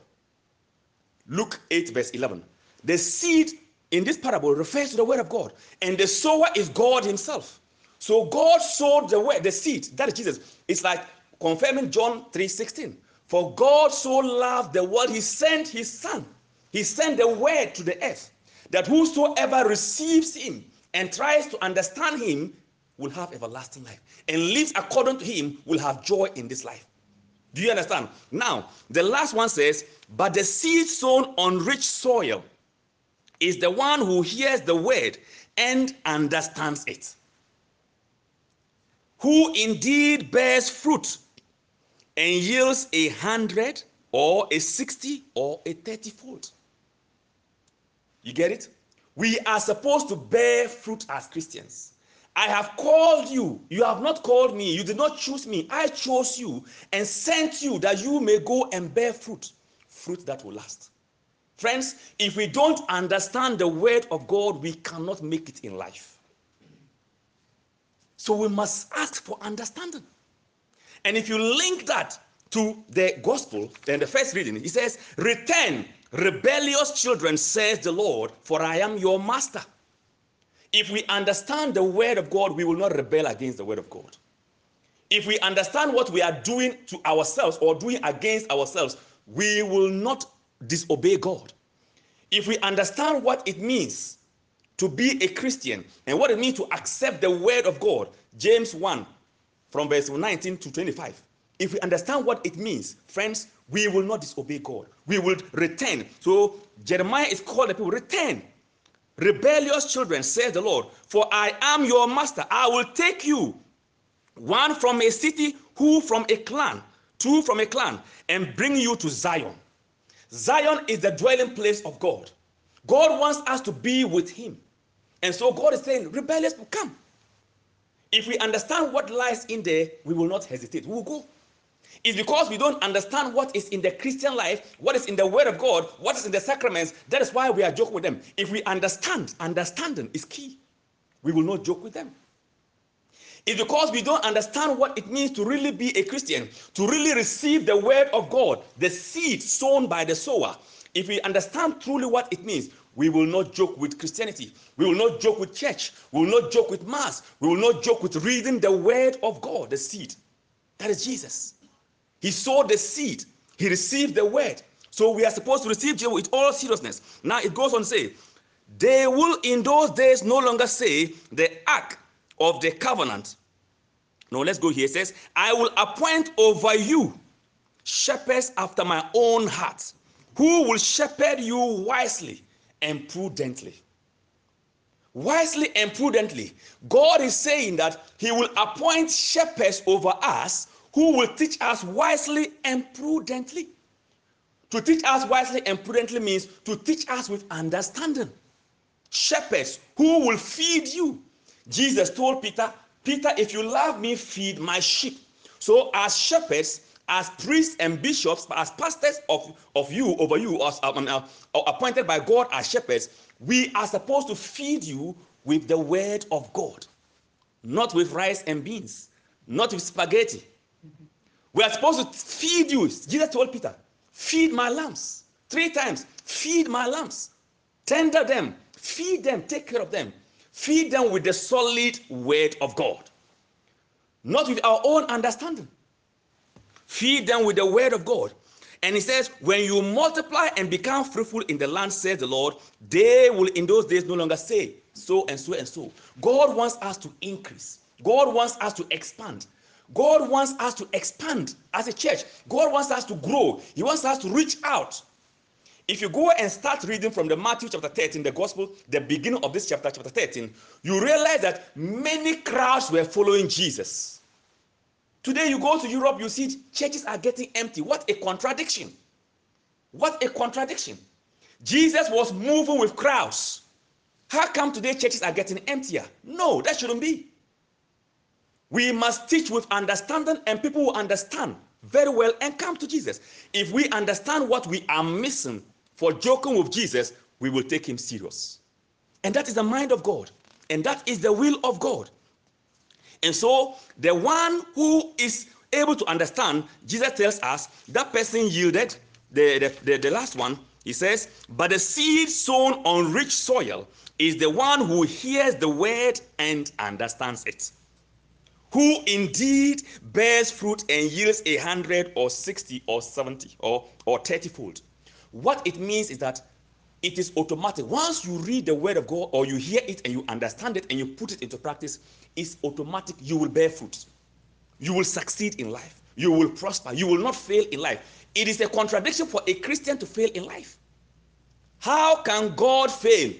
Luke 8, verse 11. The seed in this parable refers to the word of God, and the sower is God Himself. So God sowed the word, the seed, that is Jesus. It's like confirming John 3 16. For God so loved the world, he sent his son. He sent the word to the earth that whosoever receives him and tries to understand him will have everlasting life and lives according to him will have joy in this life. Do you understand? Now, the last one says, But the seed sown on rich soil is the one who hears the word and understands it, who indeed bears fruit and yields a hundred or a 60 or a 30 fold. You get it? We are supposed to bear fruit as Christians. I have called you. You have not called me. You did not choose me. I chose you and sent you that you may go and bear fruit, fruit that will last. Friends, if we don't understand the word of God, we cannot make it in life. So we must ask for understanding. And if you link that to the gospel, then the first reading, he says, Return, rebellious children, says the Lord, for I am your master. If we understand the word of God, we will not rebel against the word of God. If we understand what we are doing to ourselves or doing against ourselves, we will not disobey God. If we understand what it means to be a Christian and what it means to accept the word of God, James 1 from verse 19 to 25. if we understand what it means, friends, we will not disobey God. We will return. So Jeremiah is called the people, return. Rebellious children, says the Lord, for I am your master. I will take you, one from a city, who from a clan, two from a clan, and bring you to Zion. Zion is the dwelling place of God. God wants us to be with Him. And so God is saying, rebellious, come. If we understand what lies in there, we will not hesitate. We will go. It's because we don't understand what is in the Christian life, what is in the Word of God, what is in the sacraments. That is why we are joking with them. If we understand, understanding is key. We will not joke with them. It's because we don't understand what it means to really be a Christian, to really receive the Word of God, the seed sown by the sower. If we understand truly what it means, we will not joke with Christianity. We will not joke with church. We will not joke with Mass. We will not joke with reading the Word of God, the seed. That is Jesus. He sowed the seed, he received the Word. So we are supposed to receive Jesus with all seriousness. Now it goes on to say, they will in those days no longer say the ark of the covenant. No, let's go here. It says, I will appoint over you shepherds after my own heart, who will shepherd you wisely and prudently. Wisely and prudently. God is saying that He will appoint shepherds over us who will teach us wisely and prudently. To teach us wisely and prudently means to teach us with understanding. Shepherds who will feed you. Jesus told Peter, Peter, if you love me, feed my sheep. So, as shepherds, as priests and bishops, as pastors of, of you, over you, as um, uh, appointed by God as shepherds, we are supposed to feed you with the word of God, not with rice and beans, not with spaghetti. We are supposed to feed you. Jesus told Peter, Feed my lambs. Three times, feed my lambs. Tender them, feed them, take care of them. Feed them with the solid word of God, not with our own understanding. Feed them with the word of God. And he says, When you multiply and become fruitful in the land, says the Lord, they will in those days no longer say so and so and so. God wants us to increase, God wants us to expand. God wants us to expand as a church. God wants us to grow. He wants us to reach out. If you go and start reading from the Matthew chapter 13, the gospel, the beginning of this chapter, chapter 13, you realize that many crowds were following Jesus. Today, you go to Europe, you see churches are getting empty. What a contradiction! What a contradiction. Jesus was moving with crowds. How come today churches are getting emptier? No, that shouldn't be. We must teach with understanding, and people will understand very well and come to Jesus. If we understand what we are missing for joking with Jesus, we will take him serious. And that is the mind of God, and that is the will of God. And so the one who is able to understand, Jesus tells us that person yielded the, the, the, the, last one. He says, But the seed sown on rich soil is the one who hears the word and understands it. Who indeed bears fruit and yields a hundred or sixty or seventy or, or thirty fold. What it means is that it is automatic. Once you read the word of God or you hear it and you understand it and you put it into practice, it's automatic. You will bear fruit. You will succeed in life. You will prosper. You will not fail in life. It is a contradiction for a Christian to fail in life. How can God fail?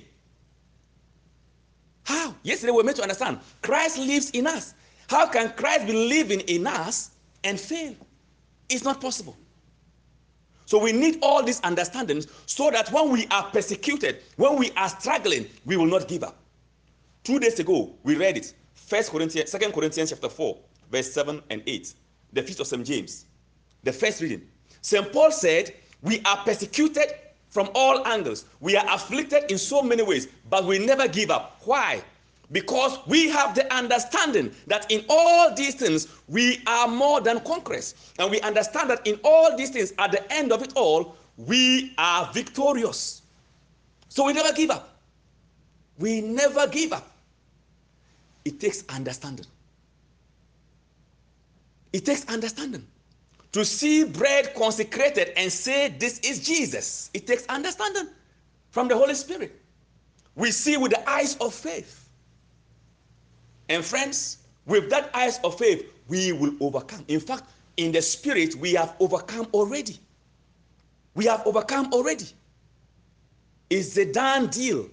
How? Yesterday we were meant to understand Christ lives in us. How can Christ be living in us and fail? It's not possible. So we need all these understandings so that when we are persecuted, when we are struggling, we will not give up. Two days ago, we read it. First Corinthians, Second Corinthians chapter 4, verse 7 and 8. The feast of St. James. The first reading. St. Paul said, We are persecuted from all angles. We are afflicted in so many ways, but we never give up. Why? Because we have the understanding that in all these things we are more than conquerors. And we understand that in all these things at the end of it all we are victorious. So we never give up. We never give up. It takes understanding. It takes understanding. To see bread consecrated and say this is jesus. It takes understanding from the holy spirit. We see with the eyes of faith and friends, with that eyes of faith, we will overcome. In fact, in the spirit, we have overcome already. We have overcome already. It's a done deal.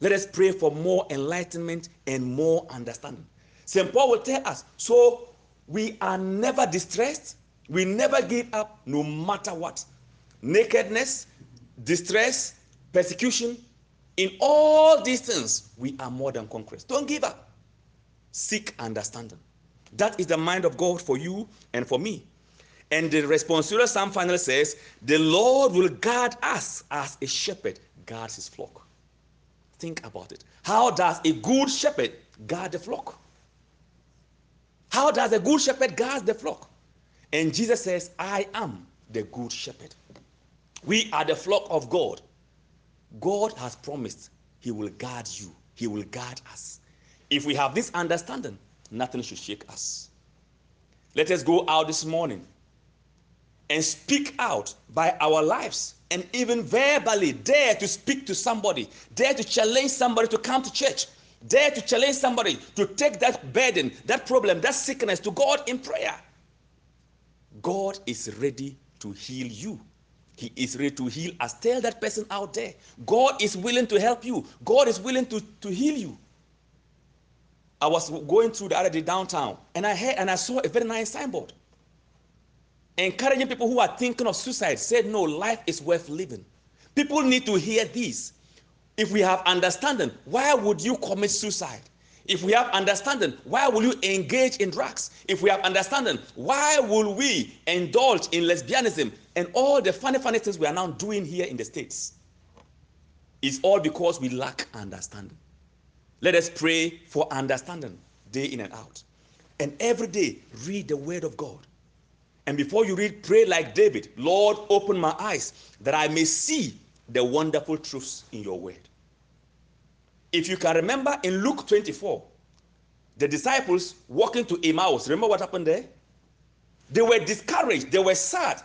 Let us pray for more enlightenment and more understanding. St. Paul will tell us so we are never distressed, we never give up, no matter what. Nakedness, distress, persecution, in all these things, we are more than conquerors. Don't give up. Seek understanding. That is the mind of God for you and for me. And the responsorial psalm finally says, The Lord will guard us as a shepherd guards his flock. Think about it. How does a good shepherd guard the flock? How does a good shepherd guard the flock? And Jesus says, I am the good shepherd. We are the flock of God. God has promised He will guard you, He will guard us. If we have this understanding, nothing should shake us. Let us go out this morning and speak out by our lives and even verbally dare to speak to somebody, dare to challenge somebody to come to church, dare to challenge somebody to take that burden, that problem, that sickness to God in prayer. God is ready to heal you. He is ready to heal us. Tell that person out there. God is willing to help you. God is willing to, to heal you. I was going through the other day downtown and I heard and I saw a very nice signboard encouraging people who are thinking of suicide. Said, no, life is worth living. People need to hear this. If we have understanding, why would you commit suicide? If we have understanding, why will you engage in drugs? If we have understanding, why will we indulge in lesbianism and all the funny, funny things we are now doing here in the States? It's all because we lack understanding. Let us pray for understanding day in and out. And every day, read the Word of God. And before you read, pray like David Lord, open my eyes that I may see the wonderful truths in your Word. If you can remember in Luke 24, the disciples walking to Emmaus, remember what happened there? They were discouraged, they were sad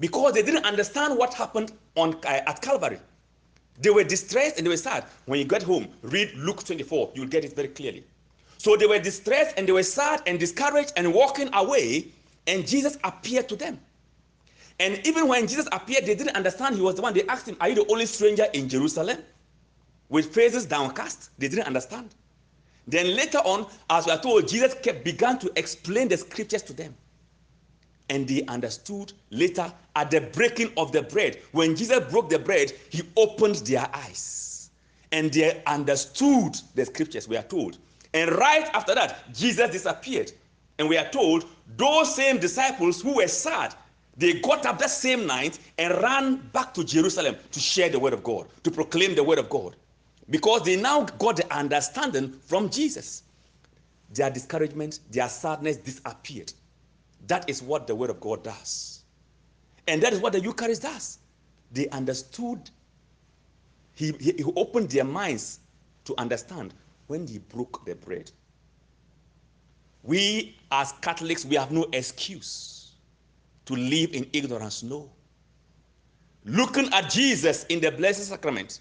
because they didn't understand what happened on, uh, at Calvary. They were distressed and they were sad. When you get home, read Luke 24, you'll get it very clearly. So they were distressed and they were sad and discouraged and walking away, and Jesus appeared to them. And even when Jesus appeared, they didn't understand he was the one. They asked him, Are you the only stranger in Jerusalem? With faces downcast. They didn't understand. Then later on, as we are told, Jesus kept, began to explain the scriptures to them. And they understood later at the breaking of the bread. When Jesus broke the bread, he opened their eyes. And they understood the scriptures, we are told. And right after that, Jesus disappeared. And we are told those same disciples who were sad, they got up that same night and ran back to Jerusalem to share the word of God, to proclaim the word of God because they now got the understanding from Jesus. Their discouragement, their sadness disappeared. That is what the Word of God does. And that is what the Eucharist does. They understood, he, he opened their minds to understand when he broke the bread. We, as Catholics, we have no excuse to live in ignorance. No. Looking at Jesus in the Blessed Sacrament,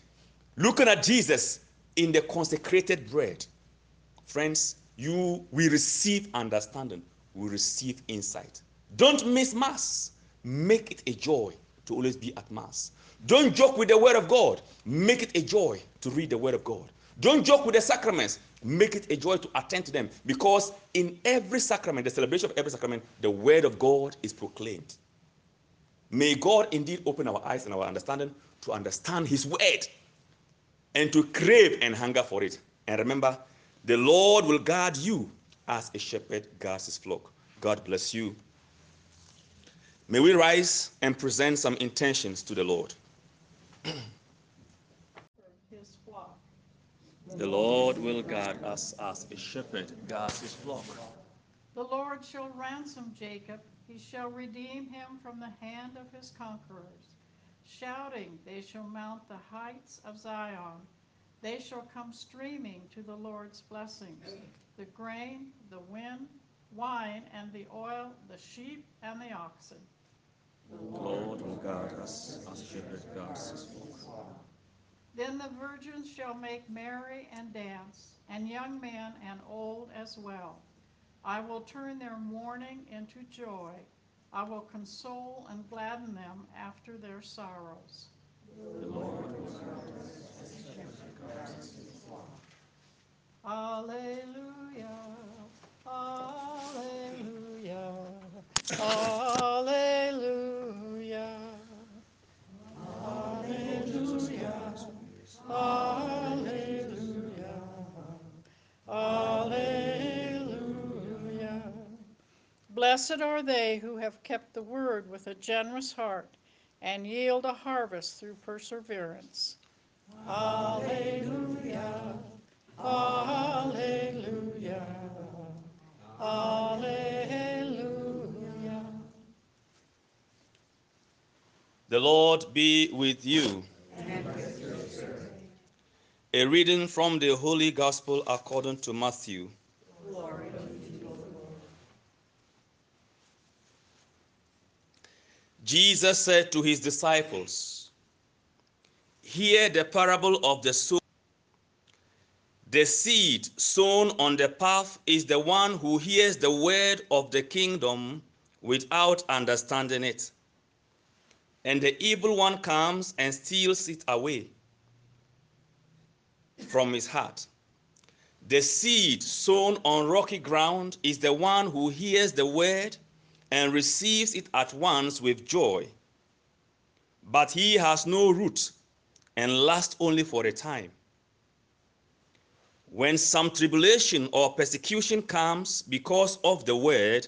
looking at Jesus in the consecrated bread, friends, you we receive understanding, we receive insight. Don't miss Mass. Make it a joy to always be at Mass. Don't joke with the Word of God. Make it a joy to read the Word of God. Don't joke with the sacraments. Make it a joy to attend to them because in every sacrament, the celebration of every sacrament, the Word of God is proclaimed. May God indeed open our eyes and our understanding to understand His Word and to crave and hunger for it. And remember, the Lord will guard you as a shepherd guards his flock. God bless you. May we rise and present some intentions to the Lord. The Lord will guard us as a shepherd guards his flock. The Lord shall ransom Jacob, he shall redeem him from the hand of his conquerors. Shouting, they shall mount the heights of Zion. They shall come streaming to the Lord's blessings the grain, the wind, wine, and the oil, the sheep, and the oxen. The Lord will guard us as shepherd guards his flock. Then the virgins shall make merry and dance, and young men and old as well. I will turn their mourning into joy. I will console and gladden them after their sorrows. Alleluia. Blessed are they who have kept the word with a generous heart and yield a harvest through perseverance. Alleluia. The Lord be with you. A reading from the Holy Gospel according to Matthew. Jesus said to his disciples, Hear the parable of the sower. The seed sown on the path is the one who hears the word of the kingdom without understanding it. And the evil one comes and steals it away from his heart. The seed sown on rocky ground is the one who hears the word and receives it at once with joy. But he has no root and lasts only for a time. When some tribulation or persecution comes because of the word,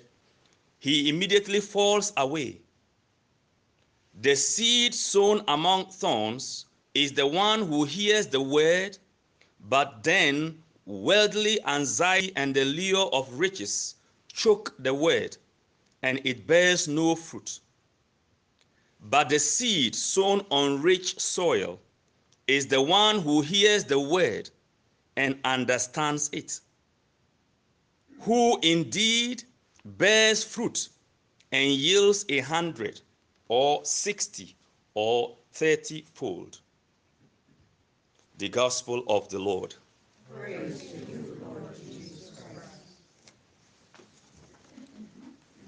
he immediately falls away. The seed sown among thorns is the one who hears the word, but then worldly anxiety and the lure of riches choke the word, and it bears no fruit. But the seed sown on rich soil is the one who hears the word and understands it, who indeed bears fruit and yields a hundred or sixty or thirty fold. The Gospel of the Lord.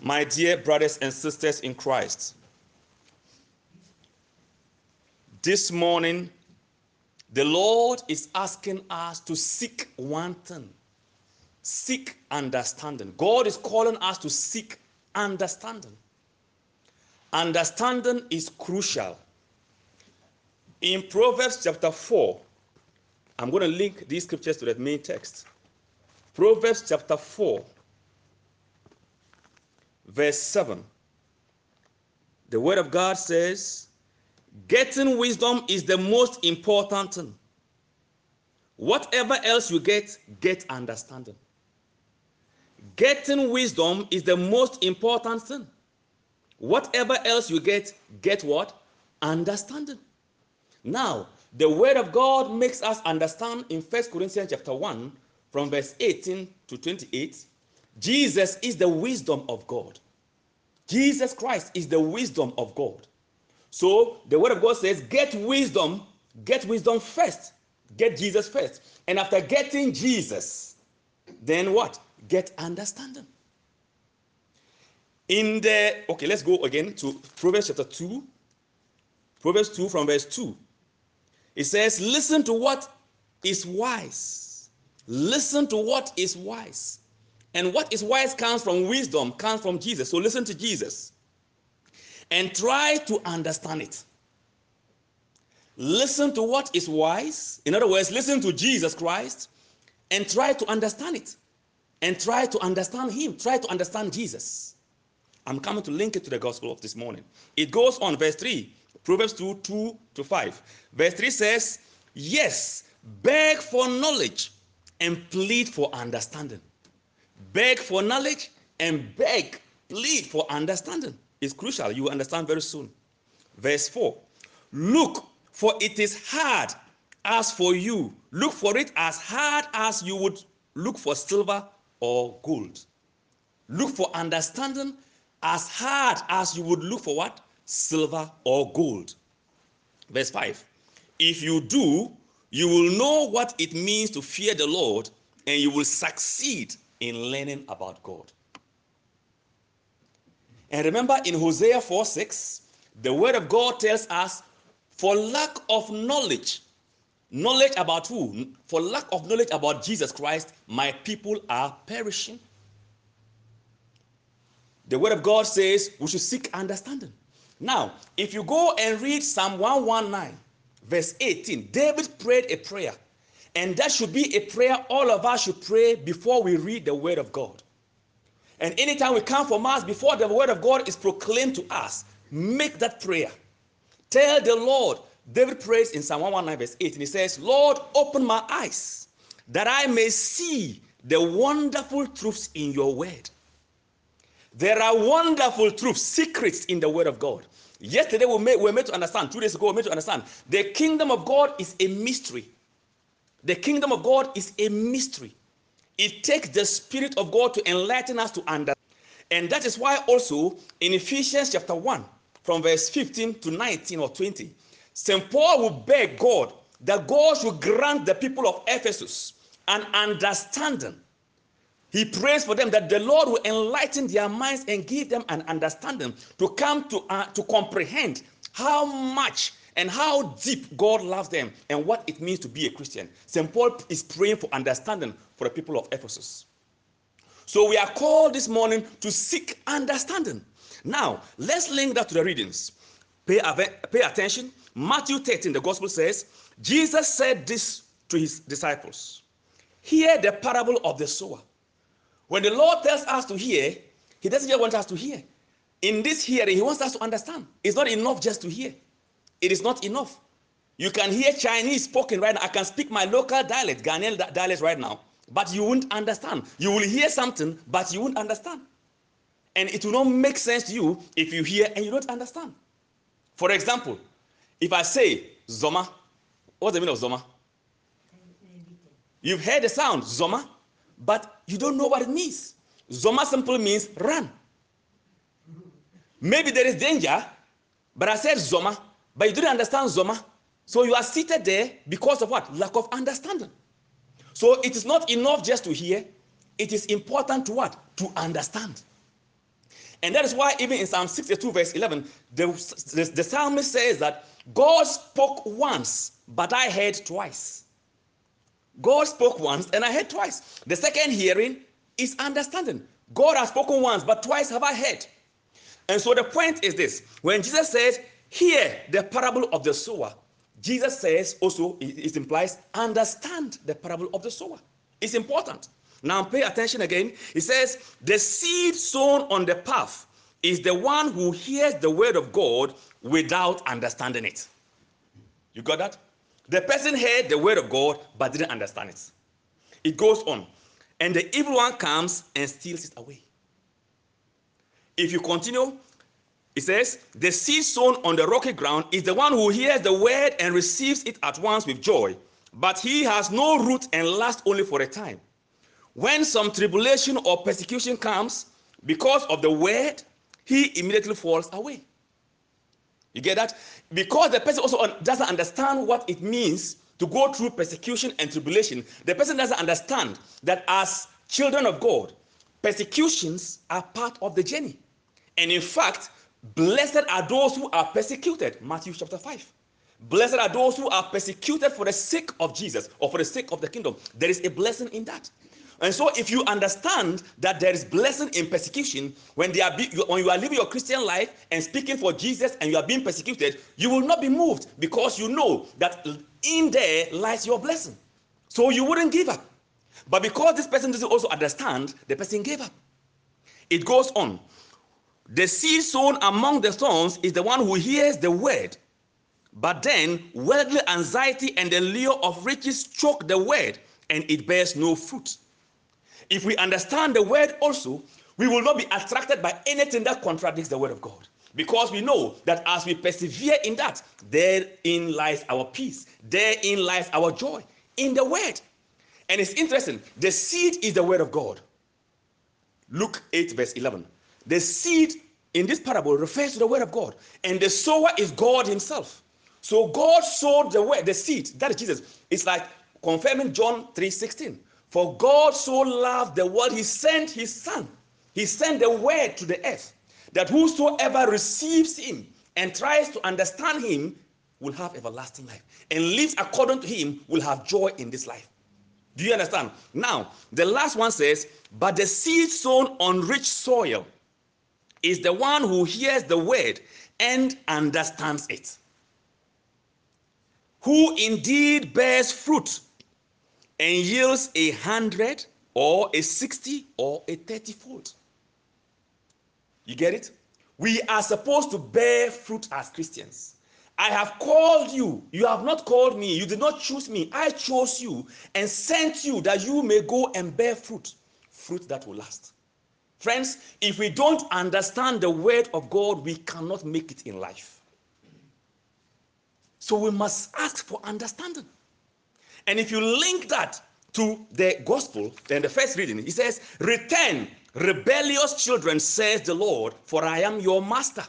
My dear brothers and sisters in Christ, this morning the Lord is asking us to seek one thing seek understanding. God is calling us to seek understanding. Understanding is crucial. In Proverbs chapter 4, I'm going to link these scriptures to the main text. Proverbs chapter 4, verse 7. The word of God says, Getting wisdom is the most important thing. Whatever else you get, get understanding. Getting wisdom is the most important thing. Whatever else you get, get what? Understanding. Now, the word of God makes us understand in First Corinthians chapter 1, from verse 18 to 28, Jesus is the wisdom of God. Jesus Christ is the wisdom of God. So the word of God says, get wisdom, get wisdom first. Get Jesus first. And after getting Jesus, then what? Get understanding. In the, okay, let's go again to Proverbs chapter 2. Proverbs 2 from verse 2. It says, Listen to what is wise. Listen to what is wise. And what is wise comes from wisdom, comes from Jesus. So listen to Jesus and try to understand it. Listen to what is wise. In other words, listen to Jesus Christ and try to understand it. And try to understand Him. Try to understand Jesus. I'm coming to link it to the gospel of this morning. It goes on, verse 3, Proverbs 2 2 to 5. Verse 3 says, Yes, beg for knowledge and plead for understanding. Beg for knowledge and beg, plead for understanding. It's crucial. You understand very soon. Verse 4 Look, for it is hard as for you. Look for it as hard as you would look for silver or gold. Look for understanding as hard as you would look for what? Silver or gold. Verse 5 If you do, you will know what it means to fear the Lord and you will succeed in learning about God. And remember in Hosea 4 6, the word of God tells us, for lack of knowledge, knowledge about who? For lack of knowledge about Jesus Christ, my people are perishing. The word of God says we should seek understanding. Now, if you go and read Psalm 119, verse 18, David prayed a prayer. And that should be a prayer all of us should pray before we read the word of God. And anytime we come for Mass, before the word of God is proclaimed to us, make that prayer. Tell the Lord, David prays in Psalm 119, verse 8, and he says, Lord, open my eyes that I may see the wonderful truths in your word. There are wonderful truths, secrets in the word of God. Yesterday we, were made to understand, two days ago we were made to understand, the kingdom of God is a mystery. The kingdom of God is a mystery. It takes the Spirit of God to enlighten us to understand. And that is why also in Ephesians chapter 1, from verse 15 to 19 or 20, St. Paul will beg God that God should grant the people of Ephesus an understanding. He prays for them that the Lord will enlighten their minds and give them an understanding to come to, uh, to comprehend how much and how deep God loves them and what it means to be a Christian. St. Paul is praying for understanding for the people of Ephesus. So we are called this morning to seek understanding. Now, let's link that to the readings. Pay, pay attention. Matthew 13, the gospel says, Jesus said this to his disciples Hear the parable of the sower. When the Lord tells us to hear, He doesn't just want us to hear. In this hearing, He wants us to understand. It's not enough just to hear. It is not enough. You can hear Chinese spoken right now. I can speak my local dialect, Ghanaian dialect right now, but you won't understand. You will hear something, but you won't understand. And it will not make sense to you if you hear and you don't understand. For example, if I say Zoma, what's the meaning of Zoma? You've heard the sound Zoma, but you don't know what it means. Zoma simply means run. Maybe there is danger, but I said Zoma, but you didn't understand Zoma. So you are seated there because of what? Lack of understanding. So it is not enough just to hear. It is important to what? To understand. And that is why even in Psalm 62 verse 11, the, the, the psalmist says that God spoke once, but I heard twice. God spoke once and I heard twice. The second hearing is understanding. God has spoken once, but twice have I heard. And so the point is this when Jesus says, Hear the parable of the sower. Jesus says also, it implies, understand the parable of the sower. It's important. Now pay attention again. He says, the seed sown on the path is the one who hears the word of God without understanding it. You got that? The person heard the word of God but didn't understand it. It goes on. And the evil one comes and steals it away. If you continue, it says, The seed sown on the rocky ground is the one who hears the word and receives it at once with joy, but he has no root and lasts only for a time. When some tribulation or persecution comes because of the word, he immediately falls away. You get that? Because the person also doesn't understand what it means to go through persecution and tribulation, the person doesn't understand that as children of God, persecutions are part of the journey. And in fact, Blessed are those who are persecuted. Matthew chapter 5. Blessed are those who are persecuted for the sake of Jesus or for the sake of the kingdom. There is a blessing in that. And so, if you understand that there is blessing in persecution when they are be, when you are living your Christian life and speaking for Jesus and you are being persecuted, you will not be moved because you know that in there lies your blessing. So you wouldn't give up. But because this person doesn't also understand, the person gave up. It goes on. The seed sown among the thorns is the one who hears the word, but then worldly anxiety and the lure of riches choke the word, and it bears no fruit. If we understand the word also, we will not be attracted by anything that contradicts the word of God. Because we know that as we persevere in that, therein lies our peace, therein lies our joy in the word. And it's interesting, the seed is the word of God. Luke 8, verse 11. The seed in this parable refers to the word of God, and the sower is God Himself. So God sowed the word, the seed, that is Jesus. It's like confirming John 3:16. For God so loved the world, he sent his son. He sent the word to the earth that whosoever receives him and tries to understand him will have everlasting life and lives according to him will have joy in this life. Do you understand? Now, the last one says, But the seed sown on rich soil is the one who hears the word and understands it. Who indeed bears fruit and yields a hundred or a sixty or a thirty fold. You get it? We are supposed to bear fruit as Christians. I have called you. You have not called me. You did not choose me. I chose you and sent you that you may go and bear fruit, fruit that will last. Friends, if we don't understand the word of God, we cannot make it in life. So we must ask for understanding. And if you link that to the gospel, then the first reading, he says, Return, rebellious children, says the Lord, for I am your master.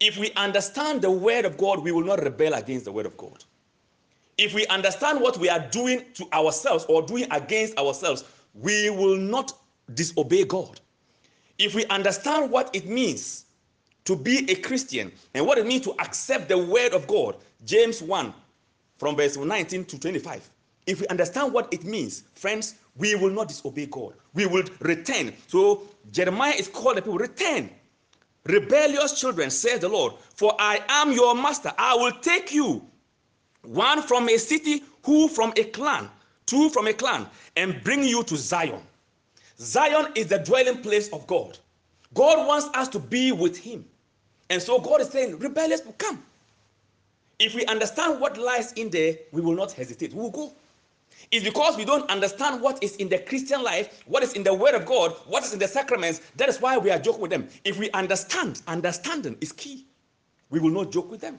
If we understand the word of God, we will not rebel against the word of God. If we understand what we are doing to ourselves or doing against ourselves, we will not disobey God. If we understand what it means to be a Christian and what it means to accept the word of God, James 1 from verse 19 to 25. If we understand what it means, friends, we will not disobey God. We will return. So Jeremiah is called the people, return. Rebellious children, says the Lord, for I am your master. I will take you, one from a city, who from a clan, two from a clan, and bring you to Zion. Zion is the dwelling place of God. God wants us to be with Him. And so God is saying, rebellious, will come. If we understand what lies in there, we will not hesitate. We will go. It's because we don't understand what is in the Christian life, what is in the Word of God, what is in the sacraments. That is why we are joking with them. If we understand, understanding is key. We will not joke with them.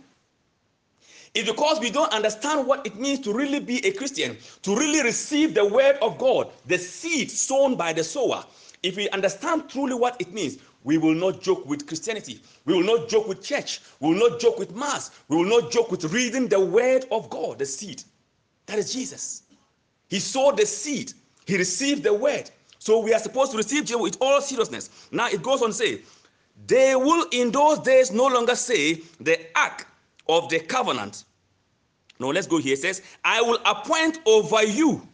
It's because we don't understand what it means to really be a Christian, to really receive the Word of God, the seed sown by the sower. If we understand truly what it means, we will not joke with Christianity. We will not joke with church. We will not joke with Mass. We will not joke with reading the Word of God, the seed. That is Jesus. He sowed the seed, he received the Word. So we are supposed to receive Jesus with all seriousness. Now it goes on to say, they will in those days no longer say the ark of the covenant. No, let's go here. It says, I will appoint over you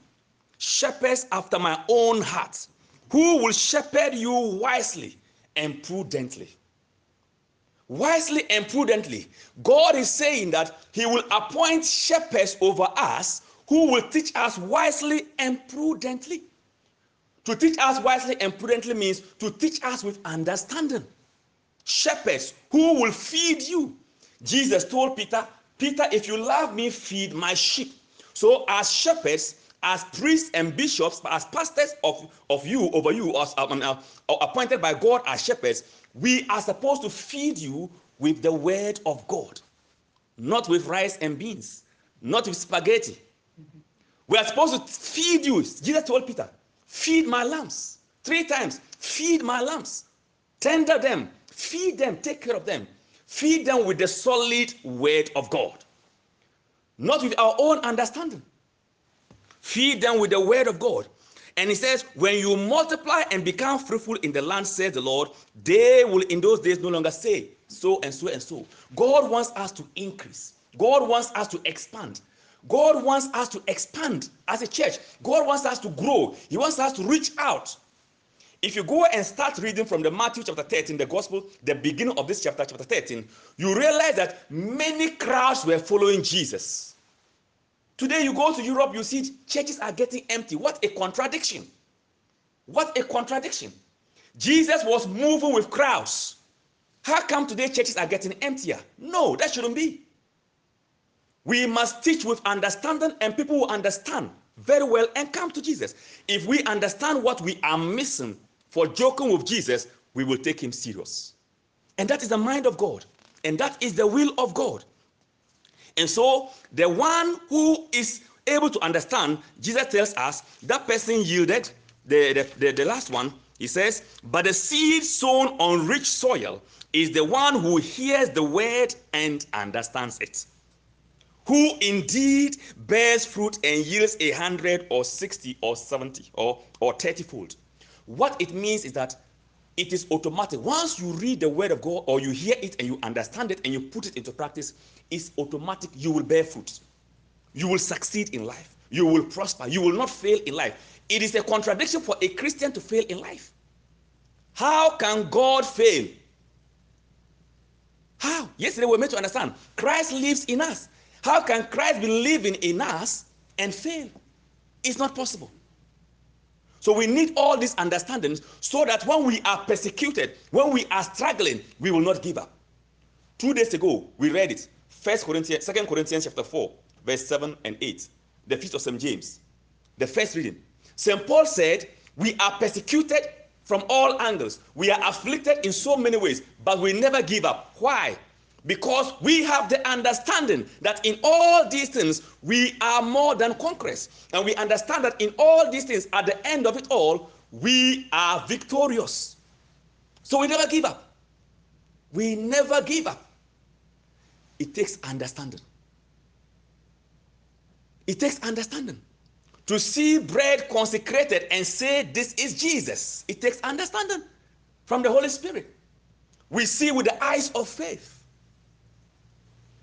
shepherds after my own heart, who will shepherd you wisely and prudently. Wisely and prudently. God is saying that He will appoint shepherds over us who will teach us wisely and prudently. To teach us wisely and prudently means to teach us with understanding. Shepherds who will feed you. Jesus told Peter, Peter, if you love me, feed my sheep. So, as shepherds, as priests and bishops, as pastors of, of you, over you, as um, uh, appointed by God as shepherds, we are supposed to feed you with the word of God, not with rice and beans, not with spaghetti. We are supposed to feed you. Jesus told Peter, Feed my lambs. Three times, feed my lambs. Tender them, feed them, take care of them. Feed them with the solid word of God, not with our own understanding. Feed them with the word of God. And he says, When you multiply and become fruitful in the land, says the Lord, they will in those days no longer say so and so and so. God wants us to increase, God wants us to expand. God wants us to expand as a church. God wants us to grow. He wants us to reach out. If you go and start reading from the Matthew chapter 13, the gospel, the beginning of this chapter, chapter 13, you realize that many crowds were following Jesus. Today, you go to Europe, you see churches are getting empty. What a contradiction! What a contradiction. Jesus was moving with crowds. How come today churches are getting emptier? No, that shouldn't be. We must teach with understanding, and people will understand very well and come to Jesus. If we understand what we are missing for joking with Jesus, we will take him serious. And that is the mind of God, and that is the will of God. And so, the one who is able to understand, Jesus tells us that person yielded, the, the, the, the last one, he says, But the seed sown on rich soil is the one who hears the word and understands it who indeed bears fruit and yields a hundred or sixty or seventy or, or thirty fold. What it means is that it is automatic. Once you read the word of God or you hear it and you understand it and you put it into practice, it's automatic. You will bear fruit. You will succeed in life. You will prosper. You will not fail in life. It is a contradiction for a Christian to fail in life. How can God fail? How? Yesterday we were made to understand Christ lives in us. How can Christ be living in us and fail? It's not possible. So we need all these understandings so that when we are persecuted, when we are struggling, we will not give up. Two days ago, we read it. First Corinthians, Second Corinthians chapter 4, verse 7 and 8. The feast of St. James. The first reading. St. Paul said, We are persecuted from all angles. We are afflicted in so many ways, but we never give up. Why? Because we have the understanding that in all these things we are more than conquerors. And we understand that in all these things, at the end of it all, we are victorious. So we never give up. We never give up. It takes understanding. It takes understanding. To see bread consecrated and say, This is Jesus, it takes understanding from the Holy Spirit. We see with the eyes of faith.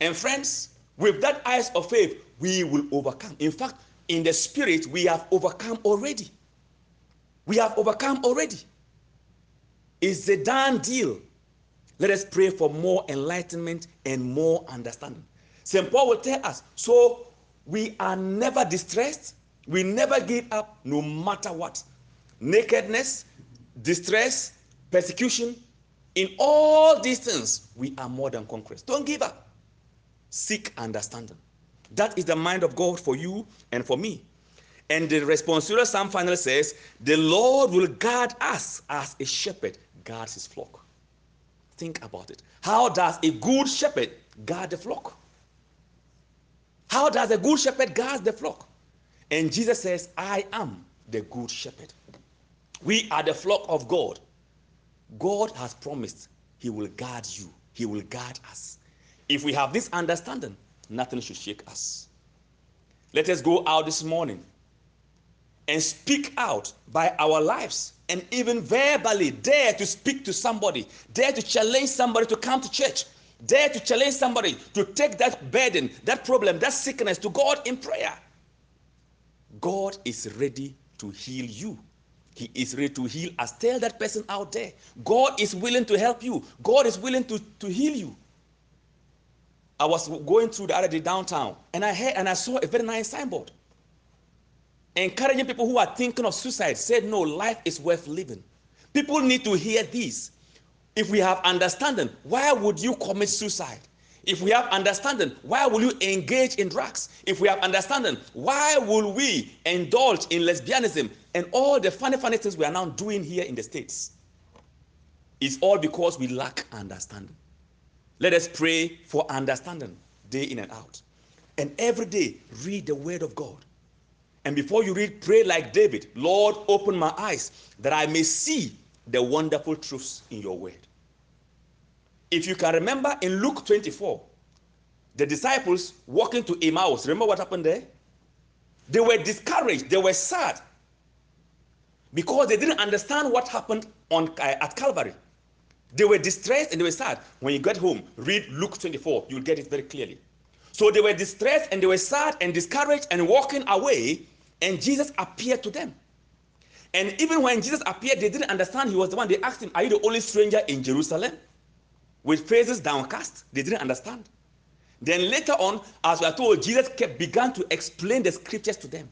And friends, with that eyes of faith, we will overcome. In fact, in the spirit, we have overcome already. We have overcome already. It's a done deal. Let us pray for more enlightenment and more understanding. St. Paul will tell us so we are never distressed, we never give up, no matter what. Nakedness, distress, persecution, in all these things, we are more than conquerors. Don't give up. Seek understanding. That is the mind of God for you and for me. And the responsorial psalm finally says, The Lord will guard us as a shepherd guards his flock. Think about it. How does a good shepherd guard the flock? How does a good shepherd guard the flock? And Jesus says, I am the good shepherd. We are the flock of God. God has promised he will guard you, he will guard us. If we have this understanding, nothing should shake us. Let us go out this morning and speak out by our lives and even verbally dare to speak to somebody, dare to challenge somebody to come to church, dare to challenge somebody to take that burden, that problem, that sickness to God in prayer. God is ready to heal you. He is ready to heal us. Tell that person out there. God is willing to help you. God is willing to, to heal you. I was going through the other day downtown and I heard and I saw a very nice signboard encouraging people who are thinking of suicide. Said, No, life is worth living. People need to hear this. If we have understanding, why would you commit suicide? If we have understanding, why will you engage in drugs? If we have understanding, why will we indulge in lesbianism and all the funny, funny things we are now doing here in the States? It's all because we lack understanding. Let us pray for understanding day in and out. And every day, read the word of God. And before you read, pray like David Lord, open my eyes that I may see the wonderful truths in your word. If you can remember in Luke 24, the disciples walking to Emmaus, remember what happened there? They were discouraged, they were sad because they didn't understand what happened on, uh, at Calvary. They were distressed and they were sad. When you get home, read Luke 24, you'll get it very clearly. So they were distressed and they were sad and discouraged and walking away, and Jesus appeared to them. And even when Jesus appeared, they didn't understand he was the one. They asked him, Are you the only stranger in Jerusalem? With faces downcast. They didn't understand. Then later on, as we are told, Jesus kept, began to explain the scriptures to them.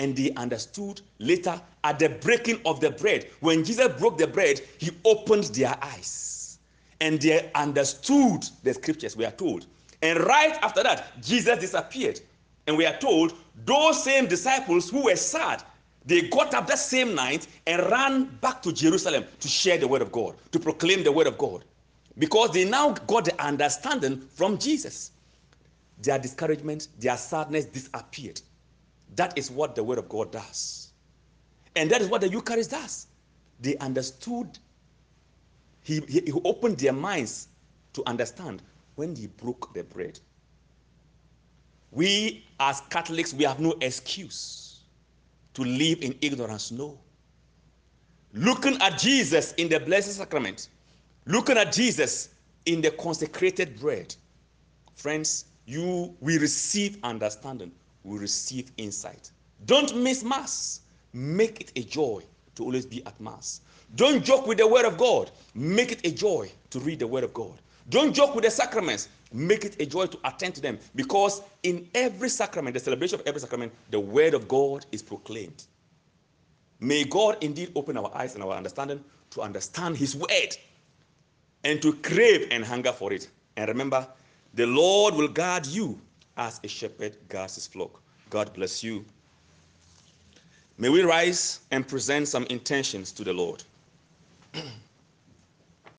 And they understood later at the breaking of the bread. When Jesus broke the bread, he opened their eyes. And they understood the scriptures, we are told. And right after that, Jesus disappeared. And we are told those same disciples who were sad, they got up that same night and ran back to Jerusalem to share the word of God, to proclaim the word of God. Because they now got the understanding from Jesus. Their discouragement, their sadness disappeared. That is what the word of God does. And that is what the Eucharist does. They understood, he, he, he opened their minds to understand when he broke the bread. we as Catholics, we have no excuse to live in ignorance. No. Looking at Jesus in the Blessed Sacrament, looking at Jesus in the consecrated bread, friends, you will receive understanding, will receive insight. Don't miss Mass. Make it a joy to always be at Mass. Don't joke with the Word of God. Make it a joy to read the Word of God. Don't joke with the sacraments. Make it a joy to attend to them because in every sacrament, the celebration of every sacrament, the Word of God is proclaimed. May God indeed open our eyes and our understanding to understand His Word and to crave and hunger for it. And remember, the Lord will guard you as a shepherd guards his flock. God bless you. May we rise and present some intentions to the Lord.